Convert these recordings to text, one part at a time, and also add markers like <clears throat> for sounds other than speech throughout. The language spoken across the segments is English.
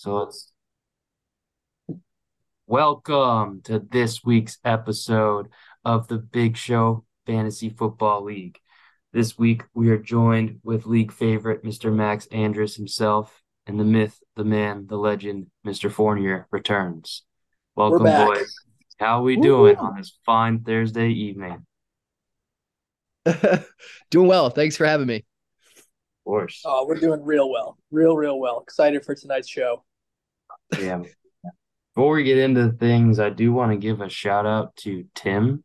So let's welcome to this week's episode of the Big Show Fantasy Football League. This week we are joined with league favorite Mr. Max Andrus himself and the myth, the man, the legend, Mr. Fournier returns. Welcome, boys. How are we doing on this fine Thursday evening? <laughs> doing well. Thanks for having me. Of course. Oh, we're doing real well. Real, real well. Excited for tonight's show. Yeah. Before we get into things, I do want to give a shout out to Tim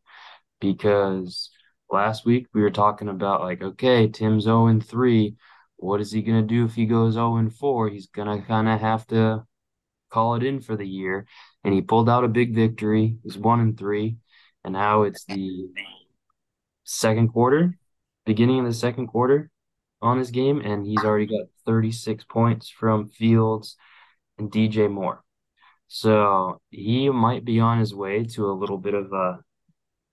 because last week we were talking about like, okay, Tim's 0 and 3. What is he gonna do if he goes 0 and 4? He's gonna kind of have to call it in for the year. And he pulled out a big victory. He's one and three. And now it's the second quarter, beginning of the second quarter on his game, and he's already got 36 points from Fields and DJ Moore. So he might be on his way to a little bit of a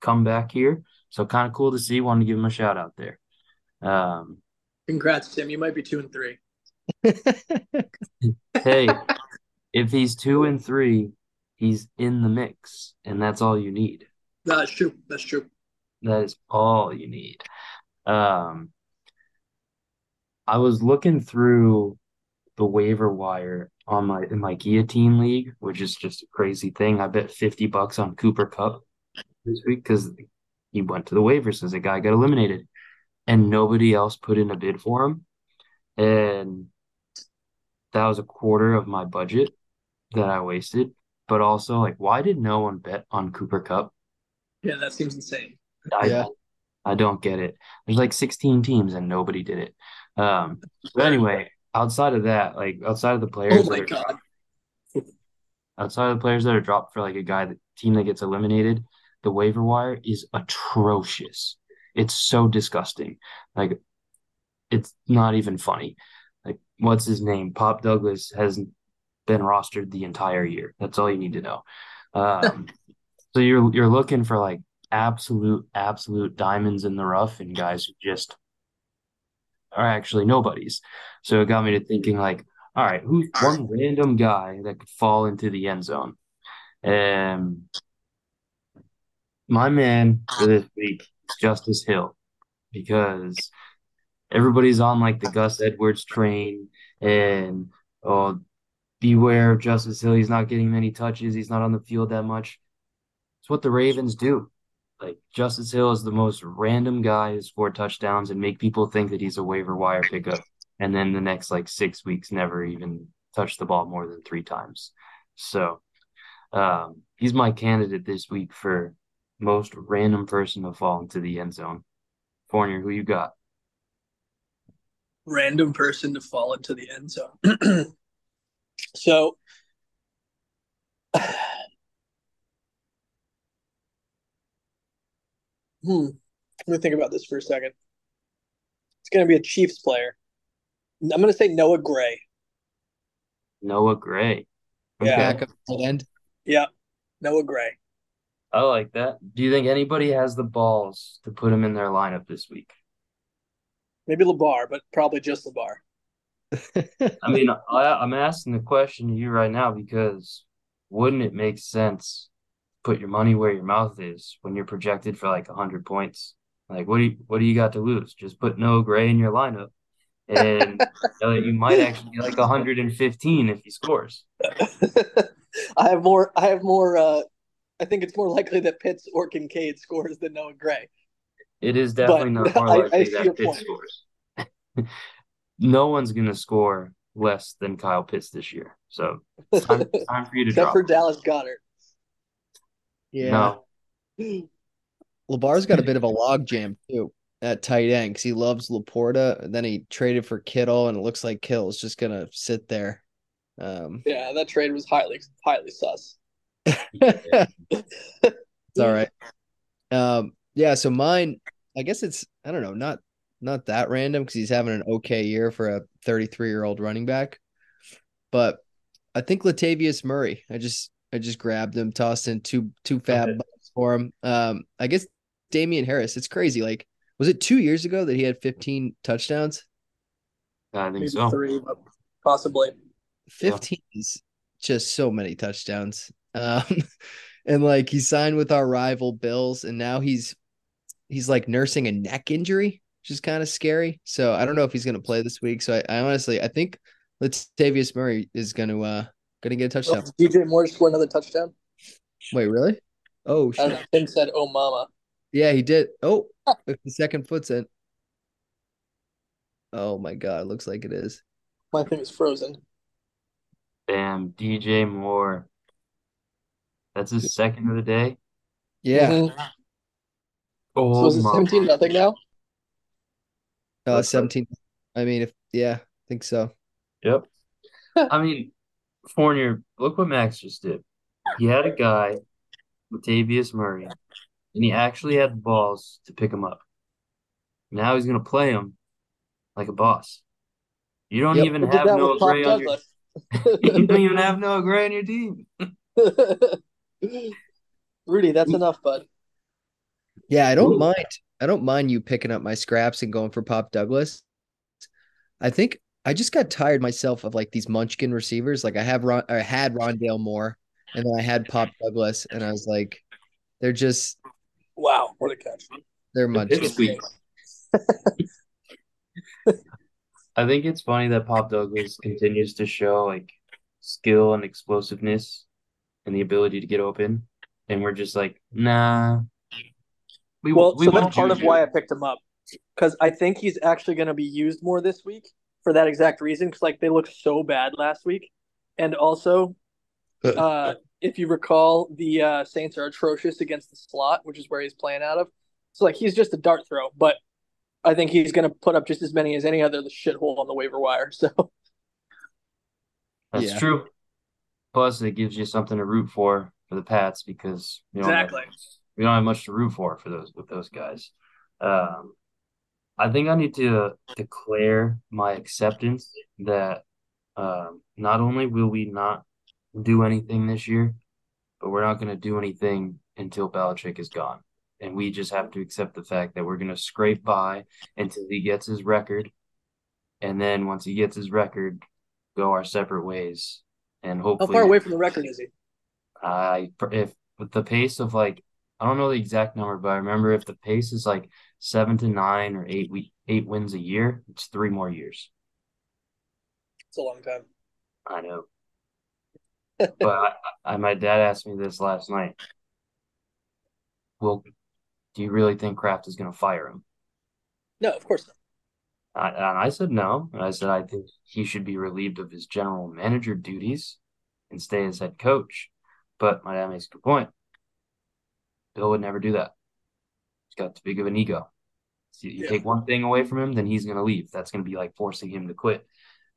comeback here. So kind of cool to see. Wanted to give him a shout out there. Um, Congrats, Tim. You might be two and three. <laughs> <laughs> hey, if he's two and three, he's in the mix, and that's all you need. That's true. That's true. That is all you need. Um, I was looking through the waiver wire on my in my guillotine league, which is just a crazy thing. I bet fifty bucks on Cooper Kupp this week because he went to the waivers as a guy got eliminated, and nobody else put in a bid for him, and that was a quarter of my budget that I wasted. But also, like, why did no one bet on Cooper Kupp? Yeah, that seems insane. I, yeah. I don't get it. There's like 16 teams and nobody did it. Um, but anyway, outside of that, like outside of the players, oh my that god, outside of the players that are dropped for like a guy, the team that gets eliminated, the waiver wire is atrocious. It's so disgusting. Like, it's not even funny. Like, what's his name? Pop Douglas has been rostered the entire year. That's all you need to know. Um, <laughs> so you're you're looking for like absolute absolute diamonds in the rough and guys who just are actually nobodies. So it got me to thinking like, all right, who's one random guy that could fall into the end zone? And my man for this week is Justice Hill because everybody's on like the Gus Edwards train and oh beware of Justice Hill. He's not getting many touches. He's not on the field that much. It's what the Ravens do. Like Justice Hill is the most random guy who score touchdowns and make people think that he's a waiver wire pickup, and then the next like six weeks never even touch the ball more than three times. So um, he's my candidate this week for most random person to fall into the end zone. Fournier, who you got? Random person to fall into the end zone. <clears throat> so Hmm. Let me think about this for a second. It's going to be a Chiefs player. I'm going to say Noah Gray. Noah Gray. Yeah. Back end. Yeah. Noah Gray. I like that. Do you think anybody has the balls to put him in their lineup this week? Maybe Labar, but probably just Labar. I mean, I, I'm asking the question to you right now because wouldn't it make sense put your money where your mouth is when you're projected for like hundred points. Like what do you what do you got to lose? Just put Noah Gray in your lineup, and <laughs> you might actually get like 115 if he scores. <laughs> I have more. I have more. Uh, I think it's more likely that Pitts or Kincaid scores than Noah Gray. It is definitely but not <laughs> more likely I, I that Pitts point. scores. no one's gonna score less than Kyle Pitts this year. So time, time for you to Except drop. for Dallas Goedert. Yeah. No. Labar's got a bit of a log jam too at tight end because he loves LaPorta. And then he traded for Kittle, and it looks like Kittle's just gonna sit there. Um, yeah, that trade was highly highly sus. it's all right. Um, yeah, so mine, I guess it's I don't know, not not that random because he's having an okay year for a 33 year old running back, but I think Latavius Murray. I just I just grabbed him, tossed in two two fab okay. for him. Um, I guess Damien Harris. It's crazy. Like, was it two years ago that he had 15 touchdowns? I think Maybe so. Three, possibly. 15 is just so many touchdowns. Um, <laughs> and like he signed with our rival Bills, and now he's he's like nursing a neck injury, which is kind of scary. So I don't know if he's going to play this week. So I, I honestly I think Latavius Murray is going to uh going to get a touchdown. Oh, DJ Moore score another touchdown. Wait, really? Oh shit! Tim said, "Oh mama." Yeah, he did. Oh, <laughs> the second foot's in. Oh my god, looks like it is. My thing is frozen. Damn, DJ Moore. That's his second of the day. Yeah. Mhm. Oh So is it seventeen nothing now? Uh, 17. I mean, if yeah, I think so. Yep. <laughs> I mean, Fournier, look what Max just did. He had a guy, Latavius Murray, and he actually had the balls to pick him up. Now he's gonna play him like a boss. You don't Yep. even have that Noah Gray on your <laughs> you don't even have Noah Gray on your team. <laughs> Rudy, that's mm. enough, bud. Yeah, I don't Ooh. mind. I don't mind you picking up my scraps and going for Pop Douglas. I think I just got tired myself of like these munchkin receivers. Like I have Ron, I had Rondale Moore, and then I had Pop Douglas, and I was like, they're just Wow, what a catch! they're munchkin. <laughs> I think it's funny that Pop Douglas continues to show like skill and explosiveness and the ability to get open, and we're just like, nah. We Well, we so that's part of why I picked him up because I think he's actually going to be used more this week for that exact reason. Because like they looked so bad last week, and also, uh, if you recall, the uh, Saints are atrocious against the slot, which is where he's playing out of. So like he's just a dart throw, but I think he's going to put up just as many as any other shithole on the waiver wire. So That's Yeah. true. Plus, it gives you something to root for for the Pats because we don't have- Exactly. we don't have much to root for for those with those guys. Um, I think I need to declare my acceptance that um, not only will we not do anything this year, but we're not going to do anything until Belichick is gone. And we just have to accept the fact that we're going to scrape by until he gets his record. And then once he gets his record, go our separate ways. And hopefully. how far away from the record is he? I if with the pace of like I don't know the exact number, but I remember if the pace is like seven to nine or eight week eight wins a year, it's three more years. It's a long time. I know. <laughs> But I, I my dad asked me this last night. Well, do you really think Kraft is gonna fire him? No, of course not. I, and I said no. And I said I think he should be relieved of his general manager duties and stay as head coach. But my dad makes a good point. Bill would never do that. He's got too big of an ego. So you Yeah. take one thing away from him, then he's going to leave. That's going to be like forcing him to quit,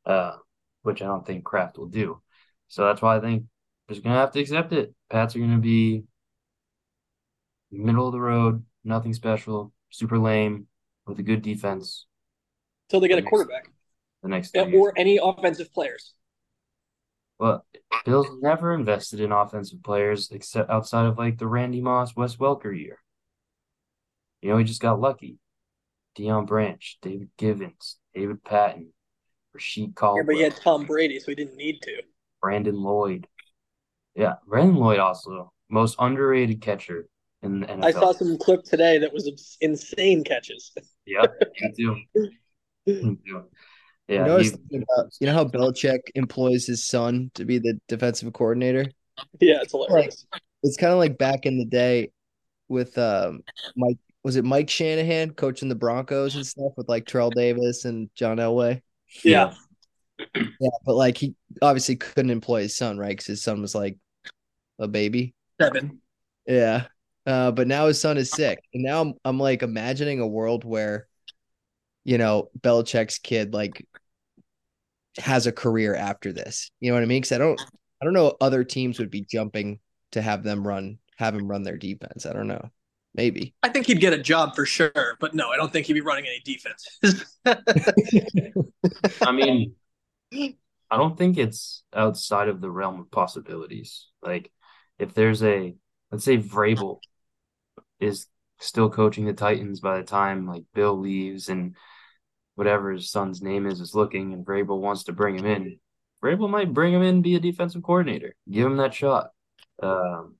uh, which I don't think Kraft will do. So that's why I think just going to have to accept it. Pats are going to be middle of the road, nothing special, super lame, with a good defense Until they get a Thanks. quarterback the next Yeah, or any offensive players. Well, Bill's never invested in offensive players except outside of like the Randy Moss, Wes Welker year. You know, he just got lucky. Deion Branch, David Givens, David Patton, Rasheed Yeah, but he had Tom Brady, so he didn't need to. Brandon Lloyd. Yeah, Brandon Lloyd also most underrated catcher in the NFL. I saw some clip today that was insane catches. Yeah, <laughs> me too. Me too. You Yeah, know, I was he- about, you know how Belichick employs his son to be the defensive coordinator? Yeah, it's hilarious. It's kind of like back in the day with um Mike was it Mike Shanahan coaching the Broncos and stuff with like Terrell Davis and John Elway? Yeah. Yeah, but like he obviously couldn't employ his son, right? Because his son was like a baby. Seven. Yeah. Uh, but now his son is sick. And now I'm, I'm like imagining a world where, you know, Belichick's kid like has a career after this. You know what I mean? Because I don't I don't know other teams would be jumping to have them run have him run their defense. I don't know. Maybe. I think he'd get a job for sure, but no, I don't think he'd be running any defense. <laughs> I mean, I don't think it's outside of the realm of possibilities. Like, if there's a, let's say Vrabel is still coaching the Titans by the time like Bill leaves and whatever his son's name is is looking, and Vrabel wants to bring him in, Vrabel might bring him in, be a defensive coordinator, give him that shot. Um,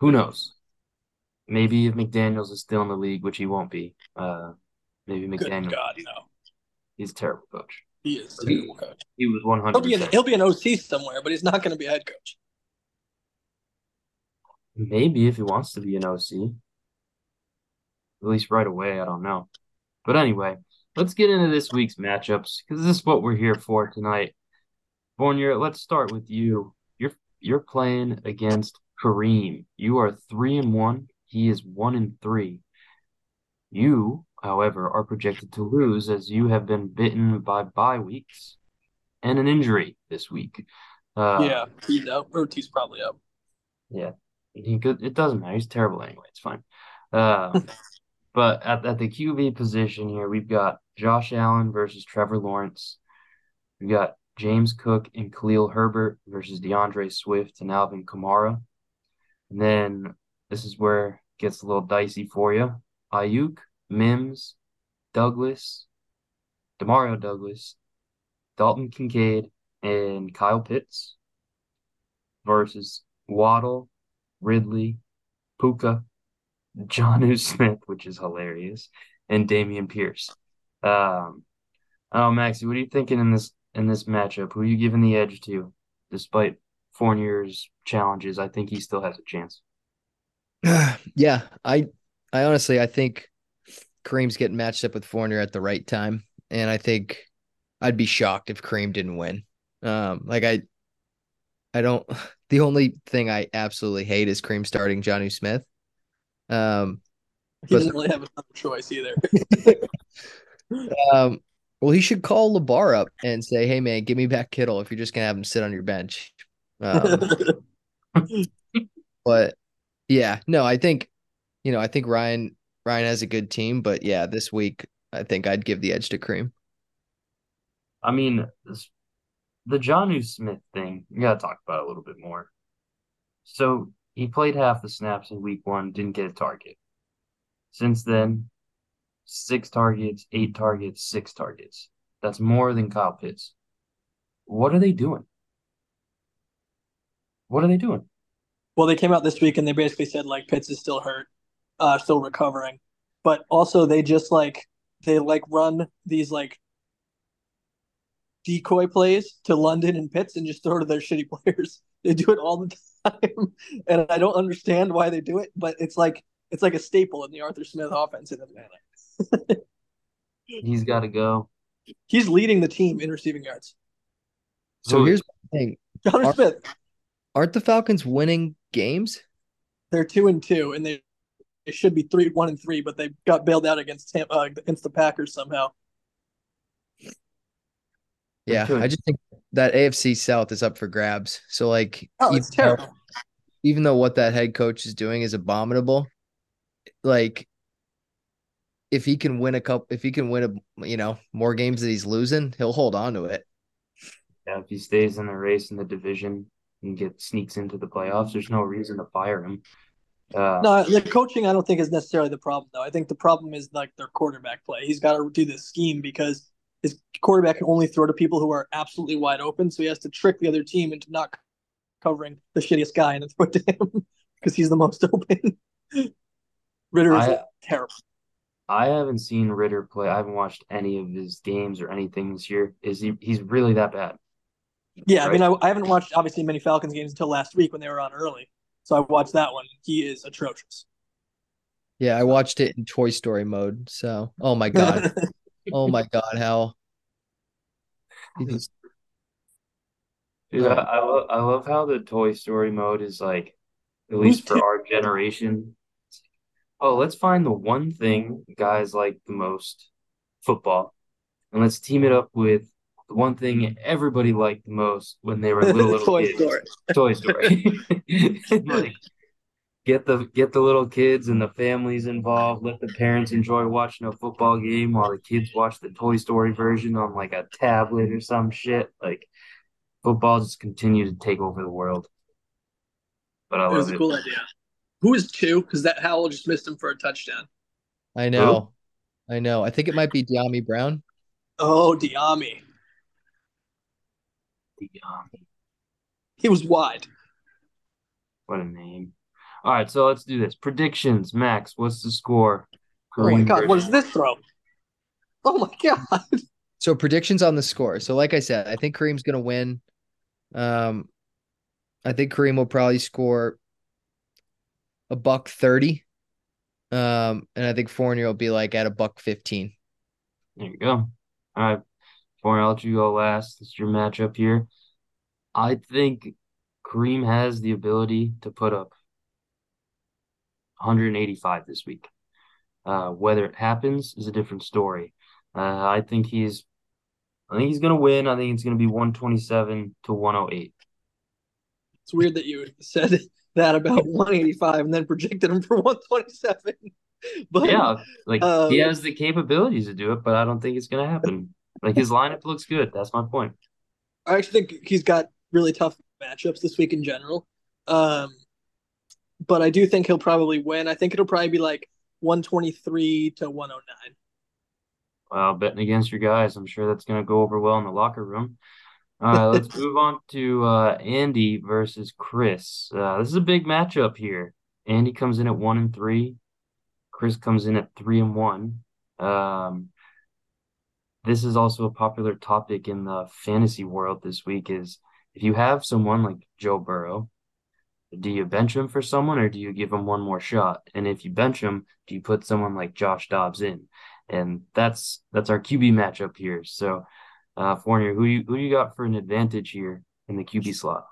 who knows? Maybe if McDaniels is still in the league, which he won't be. Uh, maybe Good McDaniels. God, no. He's a terrible coach. He is a terrible coach. He was one He'll hundred. be, an, he'll be an OC somewhere, but he's not going to be a head coach. Maybe if he wants to be an OC. At least right away, I don't know. But anyway, let's get into this week's matchups because this is what we're here for tonight. Fournier, let's start with you. You're you're playing against Kareem. You are three and one. He is one in three. You, however, are projected to lose as you have been bitten by bye weeks and an injury this week. Uh, yeah, he's out. Or probably up. Yeah, he could. It doesn't matter. He's terrible anyway. It's fine. Uh, <laughs> but at at the QB position here, we've got Josh Allen versus Trevor Lawrence. We've got James Cook and Khalil Herbert versus D'Andre Swift and Alvin Kamara. And then this is where gets a little dicey for you. Aiyuk, Mims, Douglas, Demario Douglas, Dalton Kincaid, and Kyle Pitts versus Waddle, Ridley, Puka, Jonnu <laughs> Smith, which is hilarious, and Dameon Pierce. Um, oh, Maxie, what are you thinking in this in this matchup? Who are you giving the edge to, despite Fournier's challenges? I think he still has a chance. <sighs> yeah, I I honestly I think Kareem's getting matched up with Fournier at the right time, and I think I'd be shocked if Kareem didn't win. Um, like I, I don't. <sighs> The only thing I absolutely hate is Kareem starting Johnny Smith. Um, He doesn't really have another choice either. <laughs> um, well, he should call Labar up and say, "Hey, man, give me back Kittle if you're just gonna have him sit on your bench." Um, <laughs> but yeah, no, I think you know, I think Ryan Ryan has a good team, but yeah, this week I think I'd give the edge to Kareem. I mean, the Jonnu Smith thing, you gotta talk about it a little bit more. So he played half the snaps in week one, didn't get a target. Since then, six targets, eight targets, six targets. That's more than Kyle Pitts. What are they doing? What are they doing? Well, they came out this week and they basically said like Pitts is still hurt, uh, still recovering, but also they just like they like run these like decoy plays to London and Pitts and just throw to their shitty players. <laughs> They do it all the <laughs> time, and I don't understand why they do it, but it's like it's like a staple in the Arthur Smith offense in Atlanta. <laughs> He's got to go. He's leading the team in receiving yards. So Who- here's the thing: John Ar- Smith, aren't the Falcons winning games? they're two and two, and they they should be three one and three, but they got bailed out against Tam- uh, against the Packers somehow. Yeah, I just think that AFC South is up for grabs. So like, Oh, it's even though- even though what that head coach is doing is abominable, like if he can win a couple, if he can win a you know more games that he's losing, he'll hold on to it. Yeah, if he stays in the race in the division and get sneaks into the playoffs, there's no reason to fire him. Uh, No, the coaching I don't think is necessarily the problem though. I think the problem is like their quarterback play. He's got to do this scheme because his quarterback can only throw to people who are absolutely wide open, so he has to trick the other team into not covering the shittiest guy and then throw it to him <laughs> because he's the most <laughs> open. Ridder is I- terrible. I haven't seen Ridder play. I haven't watched any of his games or anything this year. Is he? He's really that bad? Yeah, I mean, I, I haven't watched obviously many Falcons games until last week when they were on early, so I watched that one. He is atrocious. Yeah, I watched it in Toy Story mode. So, oh my god, <laughs> oh my god, how he just Dude, Oh. I, I, lo- I love how the Toy Story mode is like, at least for our generation. Oh, let's find the one thing guys like the most, football, and let's team it up with the one thing everybody liked the most when they were little little <laughs> Toy kids. Story. Toy Story. <laughs> like get the get the little kids and the families involved. Let the parents enjoy watching a football game while the kids watch the Toy Story version on like a tablet or some shit. Like football just continue to take over the world. But I It was a it. cool idea. Who is two? Because that Howell just missed him for a touchdown. I know, I know. I think it might be Dyami Brown. Oh, Dyami. Biami. He was wide. What a name. All right, so let's do this. Predictions, Max. What's the score? Oh my Kareem god, what is this throw? Oh my god. <laughs> So predictions on the score. So like I said, I think Kareem's gonna win. Um, I think Kareem will probably score a buck thirty. Um, and I think Fournier will be like at a buck fifteen. There you go. All right, I'll let you go last. This is your matchup here. I think Kareem has the ability to put up 185 this week. Uh, whether it happens is a different story. Uh, I think he's, I think he's gonna win. I think it's gonna be 127 to 108. It's weird that you <laughs> said that about 185 and then projected him for 127. <laughs> But Yeah, like he Um, has the capabilities to do it, but I don't think it's gonna happen. Like his lineup looks good. That's my point. I actually think he's got really tough matchups this week in general. Um, but I do think he'll probably win. I think it'll probably be like 123 to 109. Well, betting against your guys, I'm sure that's gonna go over well in the locker room. All right, let's <laughs> move on to uh, Andy versus Chris. Uh, this is a big matchup here. Andy comes in at one and three. Chris comes in at three and one. Um, this is also a popular topic in the fantasy world this week. Is if you have someone like Joe Burrow, do you bench him for someone or do you give him one more shot? And if you bench him, do you put someone like Josh Dobbs in? And that's that's our QB matchup here. So, uh, Fournier, who you who you got for an advantage here in the QB slot?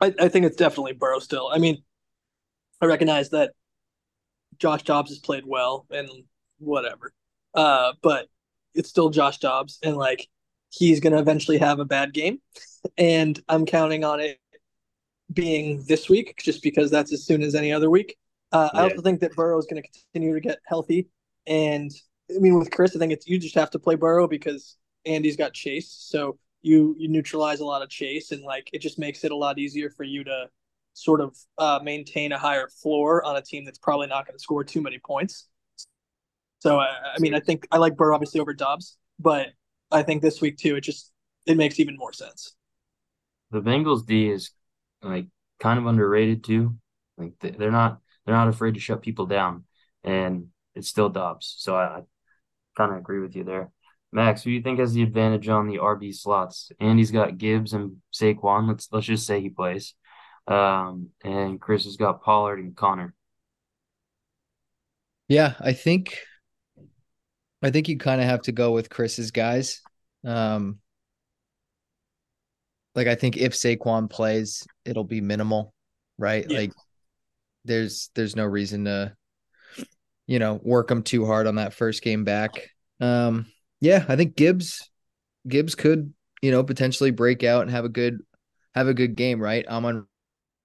I, I think it's definitely Burrow still. I mean, I recognize that Josh Dobbs has played well and whatever. Uh, but it's still Josh Dobbs and like he's gonna eventually have a bad game. And I'm counting on it being this week just because that's as soon as any other week. Uh, I also think that Burrow is going to continue to get healthy. And I mean, with Chris, I think it's you just have to play Burrow because Andy's got Chase. So you you neutralize a lot of Chase, and like it just makes it a lot easier for you to sort of uh, maintain a higher floor on a team that's probably not going to score too many points. So I, I mean, I think I like Burr obviously over Dobbs, but I think this week too, it just it makes even more sense. The Bengals D is like kind of underrated too. Like they- they're not they're not afraid to shut people down, and it's still Dobbs. So I, I kind of agree with you there. Max, who do you think has the advantage on the RB slots? Andy's got Gibbs and Saquon. Let's let's just say he plays. Um, and Chris has got Pollard and Connor. Yeah, I think I think you kind of have to go with Chris's guys. Um like I think if Saquon plays, it'll be minimal, right? Yeah. Like there's there's no reason to you know, work him too hard on that first game back. Um yeah, I think Gibbs Gibbs could, you know, potentially break out and have a good have a good game, right? Amon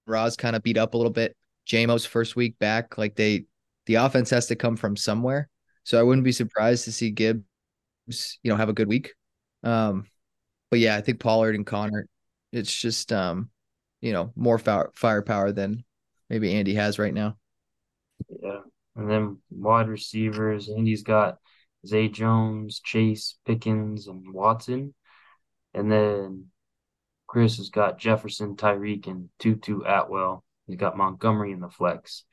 Roz kind of beat up a little bit. Jamo's first week back, like they the offense has to come from somewhere. So I wouldn't be surprised to see Gibbs, you know, have a good week. Um, but yeah, I think Pollard and Connor, it's just um, you know, more fire, firepower than maybe Andy has right now. Yeah. And then wide receivers, Andy's got Zay Jones, Chase, Pickens, and Watson. And then Chris has got Jefferson, Tyreek, and Tutu Atwell. He's got Montgomery in the flex.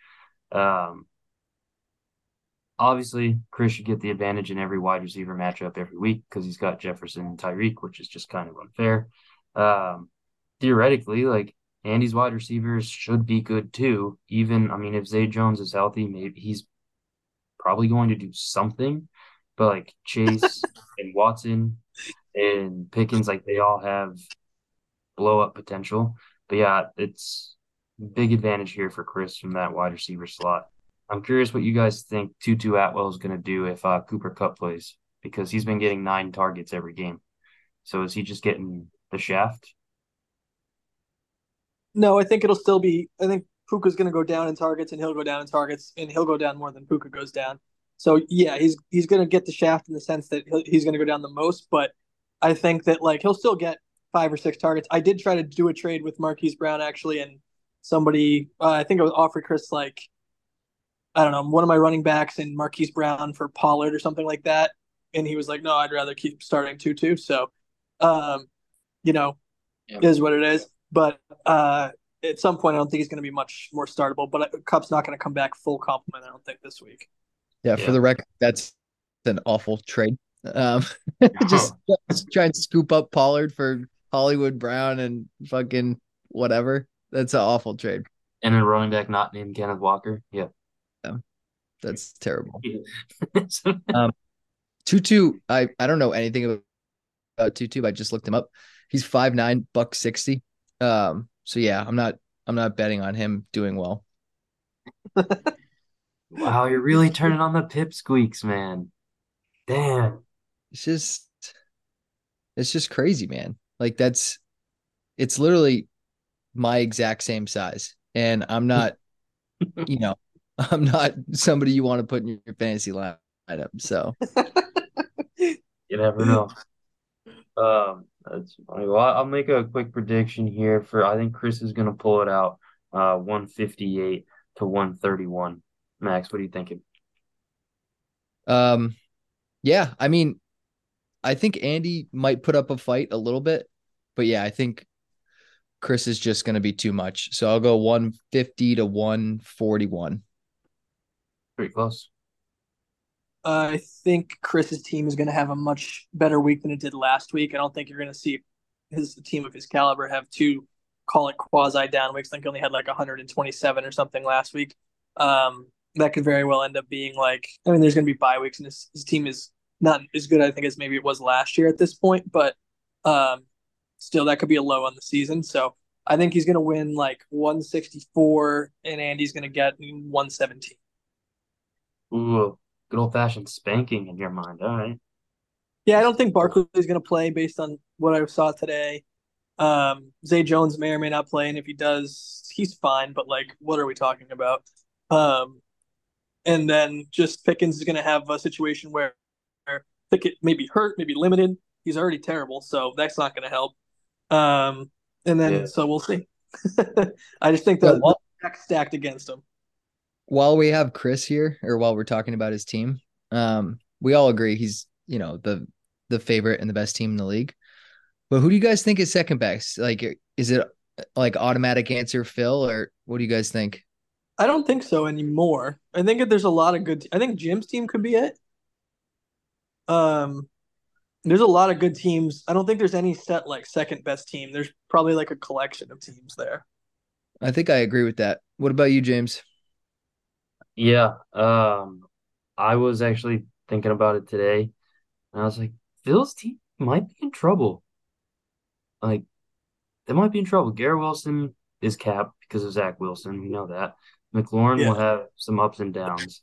Um, obviously, Chris should get the advantage in every wide receiver matchup every week because he's got Jefferson and Tyreek, which is just kind of unfair. Um, theoretically, like Andy's wide receivers should be good too. Even, I mean, if Zay Jones is healthy, maybe he's probably going to do something. But like Chase <laughs> and Watson and Pickens, like they all have blow up potential. But yeah, it's big advantage here for Chris from that wide receiver slot. I'm curious what you guys think Tutu Atwell is going to do if uh, Cooper Kupp plays because he's been getting nine targets every game. So is he just getting the shaft? No, I think it'll still be. I think Puka's going to go down in targets, and he'll go down in targets, and he'll go down more than Puka goes down. So yeah, he's he's going to get the shaft in the sense that he's going to go down the most. But I think that like he'll still get five or six targets. I did try to do a trade with Marquise Brown actually, and somebody uh, I think I was offered Chris like I don't know one of my running backs and Marquise Brown for Pollard or something like that, and he was like, no, I'd rather keep starting Tutu. So, um, you know, yeah. is what it is. But uh, at some point, I don't think he's going to be much more startable. But Kupp's not going to come back full complement. I don't think this week. Yeah, yeah. for the record, that's an awful trade. Um, <laughs> just, just try and scoop up Pollard for Hollywood Brown and fucking whatever. That's an awful trade. And then running back not named Kenneth Walker. Yeah. yeah. That's terrible. <laughs> um, Tutu, I, I don't know anything about Tutu. I just looked him up. He's five nine, buck sixty. Um, so yeah, I'm not I'm not betting on him doing well. <laughs> wow, you're really turning on the pipsqueaks, man. Damn. It's just it's just crazy, man. Like that's it's literally my exact same size. And I'm not, <laughs> you know, <laughs> I'm not somebody you want to put in your fantasy lineup. So <laughs> you never know. Um, that's funny. Well, I'll make a quick prediction here for I think Chris is gonna pull it out uh 158 to 131. Max, what are you thinking? Um yeah, I mean, I think Andy might put up a fight a little bit, but yeah, I think Chris is just going to be too much. So I'll go 150 to 141. Pretty close. I think Chris's team is going to have a much better week than it did last week. I don't think you're going to see his team of his caliber have two, call it quasi down weeks. I think he only had like 127 or something last week. Um, that could very well end up being like, I mean, there's going to be bye weeks, and his, his team is not as good, I think, as maybe it was last year at this point, but um, still, that could be a low on the season. So I think he's going to win like 164, and Andy's going to get 117. Ooh, good old fashioned spanking in your mind. All right. Yeah, I don't think Barkley is going to play based on what I saw today. Um, Zay Jones may or may not play, and if he does, he's fine. But like, what are we talking about? Um, and then just Pickens is going to have a situation where Pickett may be hurt, maybe limited. He's already terrible, so that's not going to help. Um, and then yeah. so we'll see. <laughs> I just think that yeah, stacked against him. While we have Chris here, or while we're talking about his team, um, we all agree he's you know the the favorite and the best team in the league. But who do you guys think is second best? Like, is it like automatic answer Phil, or what do you guys think? I don't think so anymore. I think there's a lot of good. I think Jim's team could be it. Um, there's a lot of good teams. I don't think there's any set like second best team. There's probably like a collection of teams there. I think I agree with that. What about you, James? Yeah, um, I was actually thinking about it today, and I was like, Phil's team might be in trouble. Like, they might be in trouble. Garrett Wilson is capped because of Zach Wilson. We know that. McLaurin yeah. will have some ups and downs.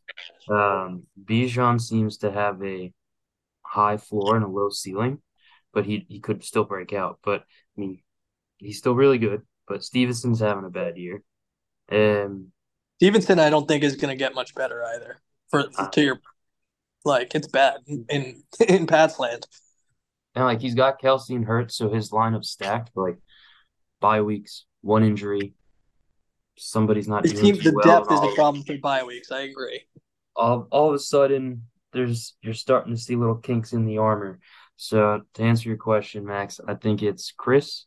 Um, Bijan seems to have a high floor and a low ceiling, but he he could still break out. But I mean, he's still really good. But Stevenson's having a bad year. And Stevenson, I don't think is going to get much better either. For, for to your like, it's bad in in <laughs> Pat's land. And like he's got Kelce and Hurts, so his lineup stacked. But like bye weeks, one injury, somebody's not. His team, the well depth is the problem for bye weeks. I agree. All all of a sudden, there's you're starting to see little kinks in the armor. So to answer your question, Max, I think it's Chris,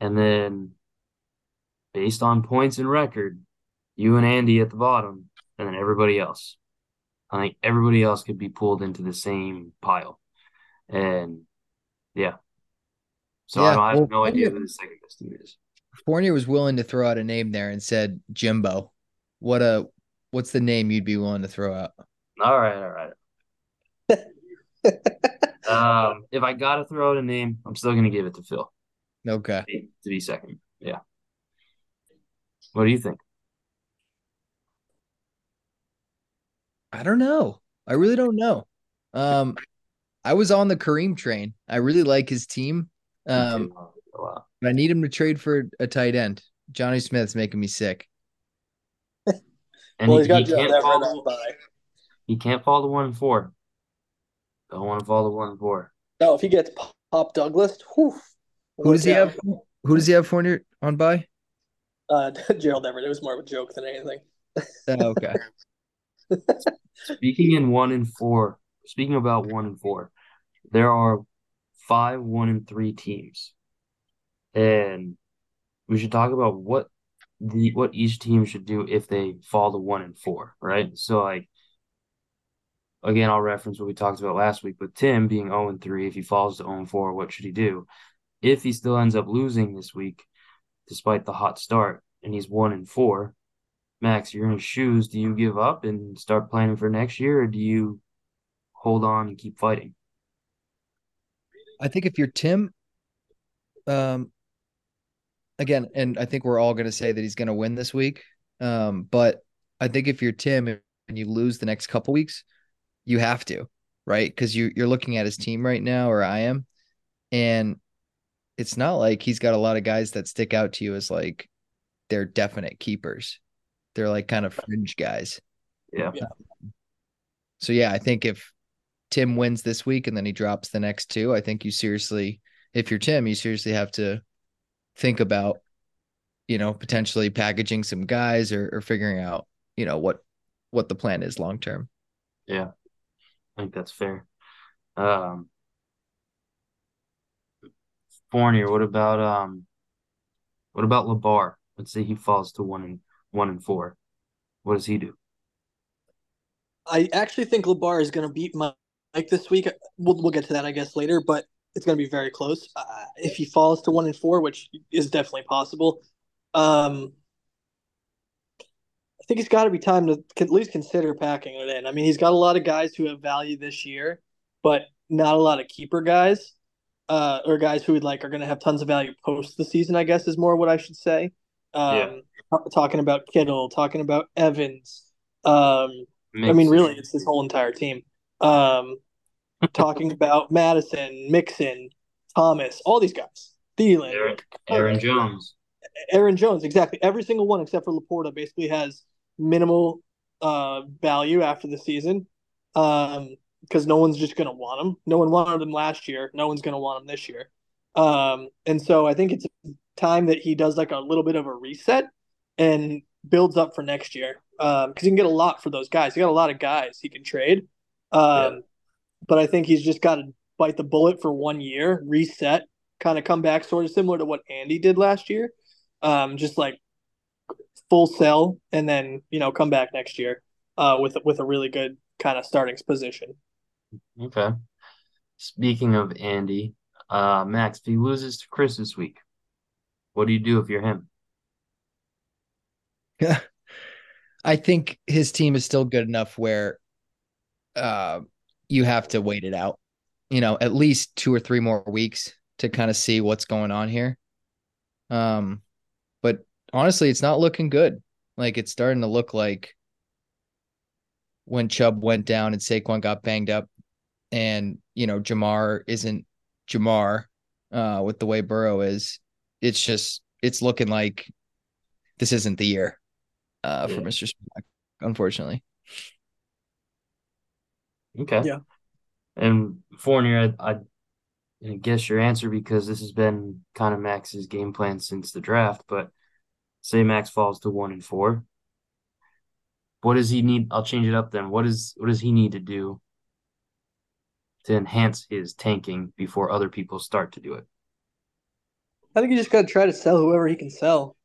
and then based on points and record, you and Andy at the bottom, and then everybody else. I think everybody else could be pulled into the same pile, and yeah. So yeah, I, I, have well, no idea who the second best team is. Fournier was willing to throw out a name there and said Jimbo. What a what's the name you'd be willing to throw out? All right, all right. <laughs> um, if I gotta throw out a name, I'm still gonna give it to Phil. Okay. To be second. Yeah. What do you think? I don't know. I really don't know. Um, I was on the Kareem train. I really like his team. Um, but I need him to trade for a tight end. Johnny Smith's making me sick. and well, he, he can't follow, he can't fall to one and four. Don't want to fall to one and four. No, if he gets Pop Douglas, whew, who does he down. have? Who does he have Fournier on by? Uh, <laughs> Gerald Everett. It was more of a joke than anything. oh, okay. <laughs> speaking in one and four, speaking about one and four, there are five one and three teams and we should talk about what the what each team should do if they fall to one and four, right? So like again, I'll reference what we talked about last week with Tim being 0 and 3. If he falls to 0 and 4, what should he do? If he still ends up losing this week, despite the hot start, and he's 1 and 4, Max, you're in his shoes. Do you give up and start planning for next year, or do you hold on and keep fighting? I think if you're Tim, um, again, and I think we're all going to say that he's going to win this week. Um, but I think if you're Tim and you lose the next couple weeks, you have to, right? Because you you're looking at his team right now, or I am, and it's not like he's got a lot of guys that stick out to you as like they're definite keepers. They're like kind of fringe guys. Yeah. So yeah, I think if Tim wins this week and then he drops the next two, I think you seriously, if you're Tim, you seriously have to think about, you know, potentially packaging some guys or, or figuring out, you know, what what the plan is long term. Yeah. I think that's fair. Um Fournier, what about um what about Labar? Let's say he falls to one and one and four. What does he do? I actually think Labar is going to beat Mike this week. We'll we'll get to that, I guess, later. But it's going to be very close. Uh, if he falls to one and four, which is definitely possible, um, I think it's got to be time to at least consider packing it in. I mean, he's got a lot of guys who have value this year, but not a lot of keeper guys, uh, or guys who would like are going to have tons of value post the season. I guess is more what I should say. Um, yeah. Talking about Kittle, talking about Evans. Um, I mean, really, it's this whole entire team. Um, <laughs> talking about Madison, Mixon, Thomas, all these guys. Thielen, Aaron, Aaron Jones. Aaron Jones, exactly. Every single one except for Laporta basically has minimal uh, value after the season um, because no one's just going to want them. No one wanted them last year. No one's going to want them this year. Um, and so I think it's time that he does like a little bit of a reset and builds up for next year because um, he can get a lot for those guys. He got a lot of guys he can trade. Um, yeah but I think he's just got to bite the bullet for one year, reset, kind of come back, sort of similar to what Andy did last year. Um, just like full sell, and then you know come back next year uh, with with a really good kind of starting position. Okay. Speaking of Andy, uh, Max, if he loses to Chris this week, what do you do if you're him? Yeah, <laughs> I think his team is still good enough where uh, you have to wait it out, you know, at least two or three more weeks to kind of see what's going on here. Um, but honestly, it's not looking good. Like it's starting to look like when Chubb went down and Saquon got banged up, and you know Ja'Marr isn't Ja'Marr uh, with the way Burrow is. It's just it's looking like this isn't the year uh, for yeah. Mr. Spack, unfortunately. Okay. Yeah. And Fournier, I, I guess your answer because this has been kind of Max's game plan since the draft. But say Max falls to one and four, what does he need? I'll change it up then. What is what does he need to do to enhance his tanking before other people start to do it? I think he just got to try to sell whoever he can sell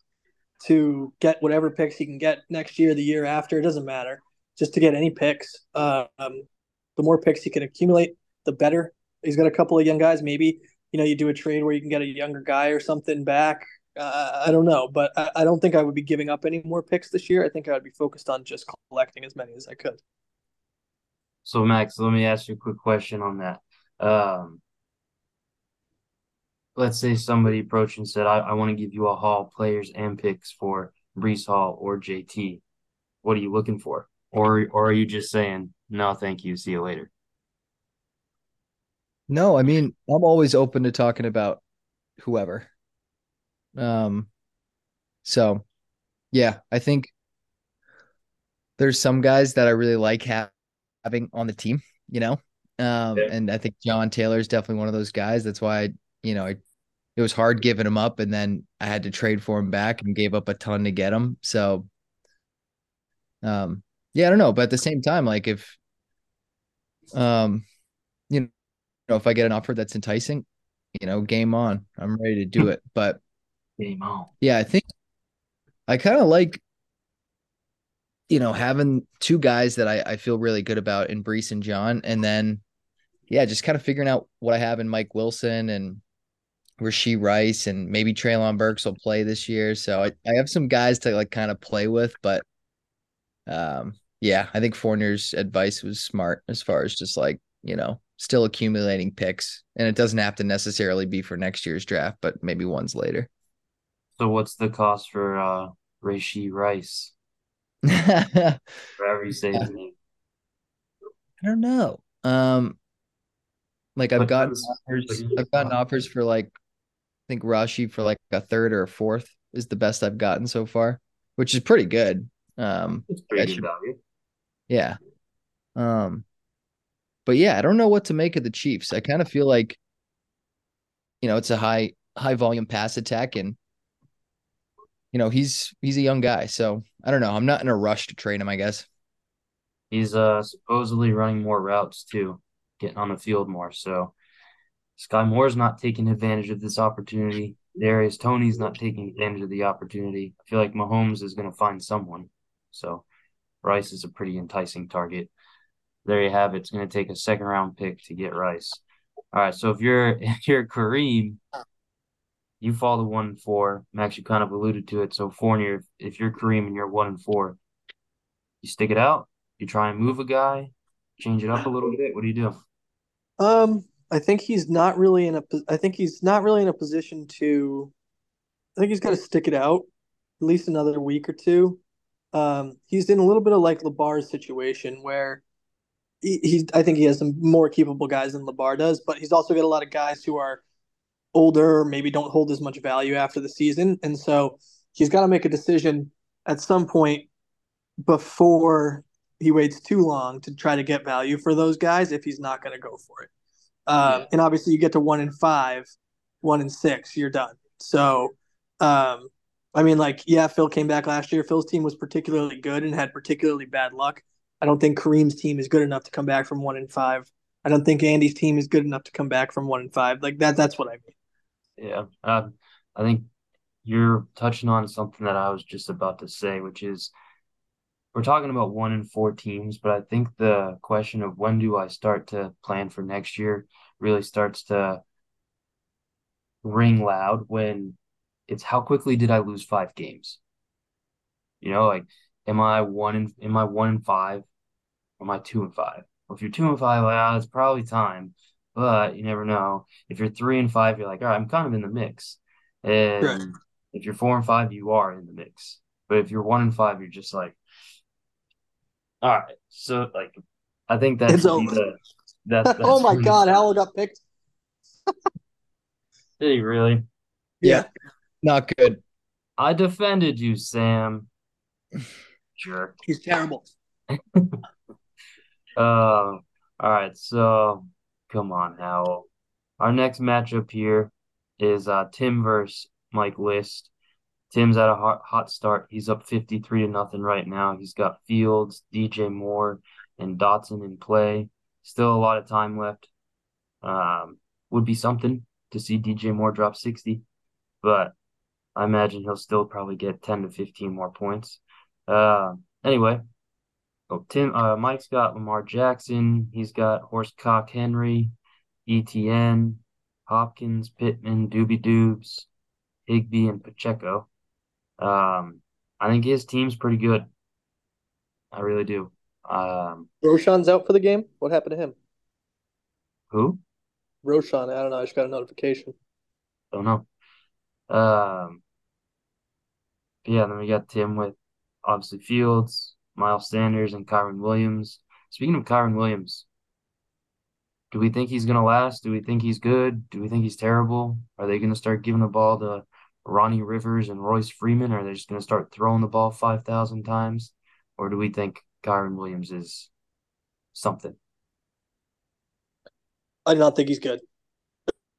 to get whatever picks he can get next year, the year after. It doesn't matter. Just to get any picks. Um, the more picks he can accumulate, the better. He's got a couple of young guys. Maybe you know you do a trade where you can get a younger guy or something back. Uh, I don't know, but I, I, don't think I would be giving up any more picks this year. I think I would be focused on just collecting as many as I could. So Max, let me ask you a quick question on that. Um, let's say somebody approached and said, "I, I want to give you a haul players and picks for Breece Hall or JT." What are you looking for, or or are you just saying no, thank you. See you later. No, I mean, I'm always open to talking about whoever. Um, so yeah, I think there's some guys that I really like having on the team, you know. Um, yeah. and I think John Taylor is definitely one of those guys. That's why I, you know, I, it was hard giving him up, and then I had to trade for him back and gave up a ton to get him. So, um, yeah, I don't know, but at the same time, like if um, you know, if I get an offer that's enticing, you know, game on. I'm ready to do it. But Game on. yeah, I think I kind of like, you know, having two guys that I, I feel really good about in Breece and John. And then, yeah, just kind of figuring out what I have in Mike Wilson and Rashee Rice and maybe Treylon Burks will play this year. So I, I have some guys to like kind of play with, but um yeah, I think Fournier's advice was smart as far as just like, you know, still accumulating picks. And it doesn't have to necessarily be for next year's draft, but maybe ones later. So what's the cost for uh Rice? I <laughs> Whatever you say his name. don't know. Um like I've gotten offers I've gotten offers for like I think Rashee for like a third or a fourth is the best I've gotten so far, which is pretty good. Um It's pretty That good value. Yeah. Um, but yeah, I don't know what to make of the Chiefs. I kind of feel like, you know, it's a high high volume pass attack, and you know he's he's a young guy, so I don't know. I'm not in a rush to trade him. I guess. He's uh supposedly running more routes too, getting on the field more. So Sky Moore's not taking advantage of this opportunity. Darius Toney's not taking advantage of the opportunity. I feel like Mahomes is going to find someone. So Rice is a pretty enticing target. There you have it. It's going to take a second round pick to get Rice. All right. So if you're <laughs> if you're Kareem, you fall to one and four. Max, you kind of alluded to it. So Fournier, if, if you're Kareem and you're one and four, you stick it out. You try and move a guy, change it up a little bit. What do you do? Um, I think he's not really in a. I think he's not really in a position to. I think he's got to stick it out at least another week or two. Um, he's in a little bit of like Labar's situation where he, he's. I think he has some more capable guys than Labar does, but he's also got a lot of guys who are older, maybe don't hold as much value after the season, and so he's got to make a decision at some point before he waits too long to try to get value for those guys if he's not going to go for it. Um. And obviously, you get to one in five, one in six, you're done. So, um, I mean, like, yeah, Phil came back last year. Phil's team was particularly good and had particularly bad luck. I don't think Kareem's team is good enough to come back from one in five. I don't think Andy's team is good enough to come back from one in five. Like that, that's what I mean. Yeah, um, I think you're touching on something that I was just about to say, which is we're talking about one in four teams, but I think the question of when do I start to plan for next year really starts to ring loud when it's how quickly did I lose five games? You know, like am I one in am I one in five? Or am I two and five? Well, if you're two and five, like, ah, it's probably time, but you never know. If you're three and five, you're like, all right, I'm kind of in the mix. And Right. if you're four and five, you are in the mix. But if you're one and five, you're just like, all right. So like, I think <laughs> that's It's the, over. that, that's oh my really- God, Howell got picked. <laughs> Did he really? Yeah. Not good. I defended you, Sam. <sighs> Jerk. he's terrible. Uh, <laughs> all right, so come on, Howell. Our next matchup here is uh Tim versus Mike List. Tim's at a hot, hot start. He's up 53 to nothing right now. He's got Fields, DJ Moore, and Dotson in play. Still a lot of time left. Um, would be something to see DJ Moore drop 60, but I imagine he'll still probably get 10 to 15 more points. Uh, anyway, Oh, Tim, uh, Mike's got Lamar Jackson. He's got Horsecock Henry, ETN, Hopkins, Pittman, Doobie Doobs, Higbee, and Pacheco. Um, I think his team's pretty good. I really do. Um, Roshan's out for the game. What happened to him? who? Roshan, I don't know. I just got a notification. Don't know. Um, yeah, then we got Tim with obviously Fields, Miles Sanders, and Kyren Williams. Speaking of Kyren Williams, do we think he's going to last? Do we think he's good? Do we think he's terrible? Are they going to start giving the ball to Ronnie Rivers and Royce Freeman? Are they just going to start throwing the ball 5,000 times? Or do we think Kyren Williams is something? I do not think he's good.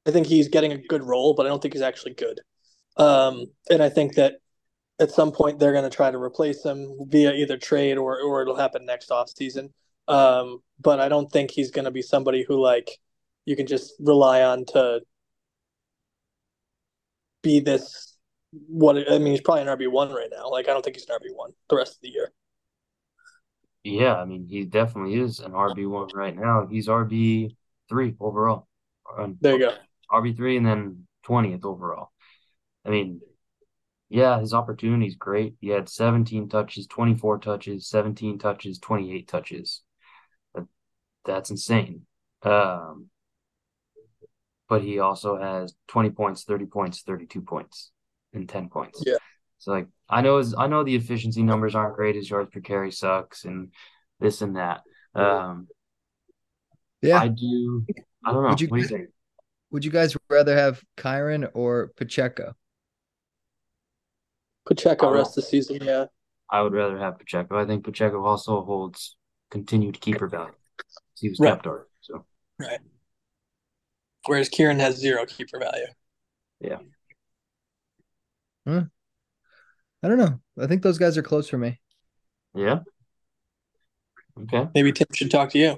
I think he's getting a good role, but I don't think he's actually good. Um, and I think that at some point they're going to try to replace him via either trade or or it'll happen next offseason. Um, but I don't think he's going to be somebody who like you can just rely on to be this. What I mean, he's probably an RB one right now. Like I don't think he's an RB one the rest of the year. Yeah, I mean, he definitely is an RB one right now. He's RB three overall. There you go. RB three and then twentieth overall. I mean, yeah, his opportunity is great. He had 17 touches, 24 touches, 17 touches, 28 touches. That's insane. Um, but he also has 20 points, 30 points, 32 points, and 10 points. Yeah. So like I know his, I know the efficiency numbers aren't great. His yards per carry sucks and this and that. Um, Yeah. I do. I don't know. Would you- what do you think? Would you guys rather have Kyren or Pacheco? Pacheco rest of the season. Yeah. I would rather have Pacheco. I think Pacheco also holds continued keeper value. He was Right. kept already. So Right. Whereas Kieran has zero keeper value. Yeah. Huh. I don't know. I think those guys are close for me. yeah. Okay. Maybe Tim should talk to you.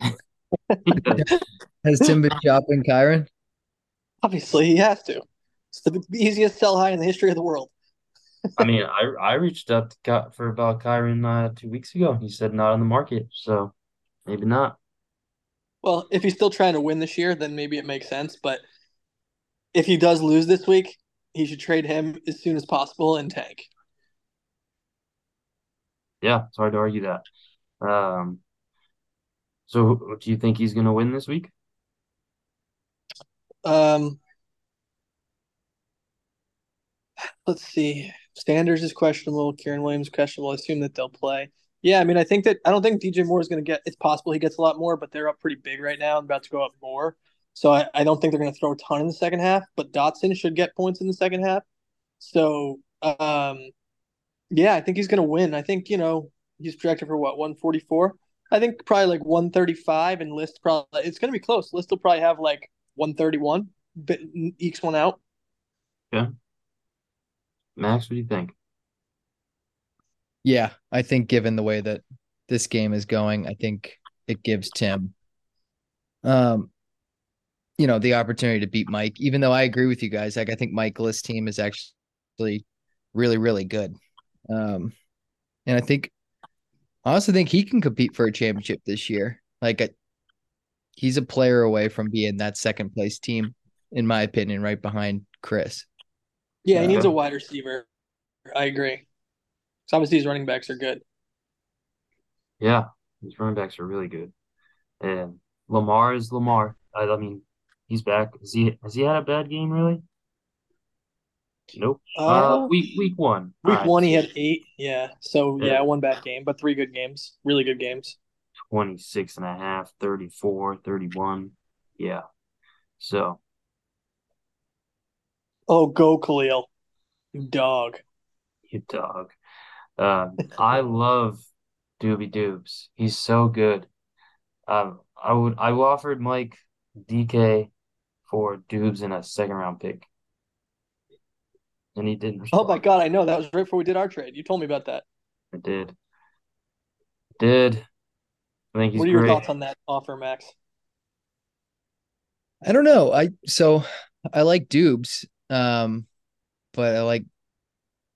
<laughs> Has Tim been shopping Kyren? Obviously, he has to. It's the easiest sell high in the history of the world. I mean, I I reached out to for about Kyren uh, two weeks ago. He said not on the market, so maybe not. Well, if he's still trying to win this year, then maybe it makes sense. But if he does lose this week, he should trade him as soon as possible and tank. Yeah, it's hard to argue that. Um, so do you think he's going to win this week? Um, let's see. Sanders is questionable. Kieran Williams questionable. I assume that they'll play. Yeah, I mean, I think that I don't think DJ Moore is going to get. It's possible he gets a lot more, but they're up pretty big right now and about to go up more. So I, I don't think they're going to throw a ton in the second half. But Dotson should get points in the second half. So um, yeah, I think he's going to win. I think you know he's projected for what 144. I think probably like 135, and List probably it's going to be close. List will probably have like 131, but ekes one out. Yeah. Max, what do you think? Yeah, I think given the way that this game is going, I think it gives Tim um you know, the opportunity to beat Mike, even though I agree with you guys. Like I think Michaelis team is actually really, really good. Um and I think I also think he can compete for a championship this year. Like I, he's a player away from being that second place team, in my opinion, right behind Chris. Yeah, he needs a wide receiver. I agree. So obviously his running backs are good. Yeah, these running backs are really good, and Lamar is Lamar. I, I mean, he's back. Has he has he had a bad game really? Nope. Uh, Uh, week week one. week Alright, one he had eight. Yeah. So Yeah. yeah, one bad game, but three good games. Really good games. 26 and a half, 34, 31. Yeah. So, Oh, go Khalil. You dog. you dog. Um, I love Doobie Doobs. He's so good. Um, I would I offered Mike DK for Doobs in a second round pick. And he didn't Oh my god, I know. That was right before we did our trade. You told me about that. I did. Did. I think he's what are your great. thoughts on that offer, Max? I don't know. I so I like Dubes, um, but I like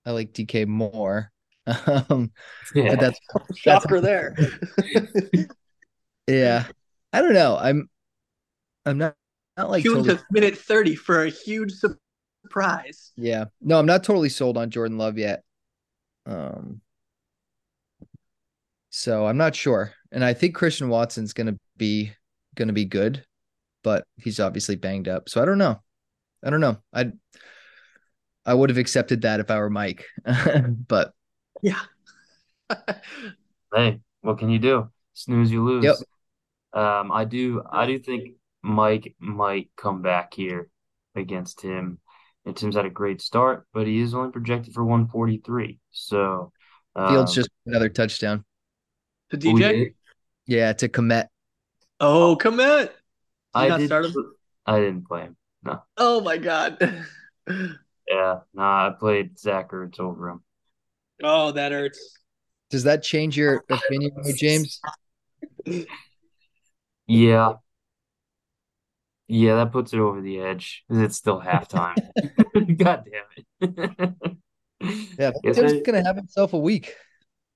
I like DK more. <laughs> Um, Yeah. but that's <laughs> Shocker there. <laughs> yeah. I don't know. I'm I'm not not like Tuned totally, to minute 30 for a huge surprise. yeah. No, I'm not totally sold on Jordan Love yet. Um, so I'm not sure, and I think Christian Watson's gonna be gonna be good, but he's obviously banged up. So I don't know. I don't know. I I would have accepted that if I were Mike, but Yeah. <laughs> Hey, what can you do? Snooze, you lose. Yep. Um, I do, I do think Mike might come back here against him. And Tim's had a great start, but he is only projected for 143. So, Fields um, just another touchdown. To DJ? Yeah, to Kmet. Oh, Kmet. I not did, start? I didn't play him. No. Oh my god. <laughs> Yeah, nah, I played Zach Ertz over him. Oh, that hurts. Does that change your <laughs> opinion, James? Yeah. Yeah, that puts it over the edge. It's still halftime. <laughs> <laughs> God damn it. Yeah, Yes, Tim's it- gonna have himself a week.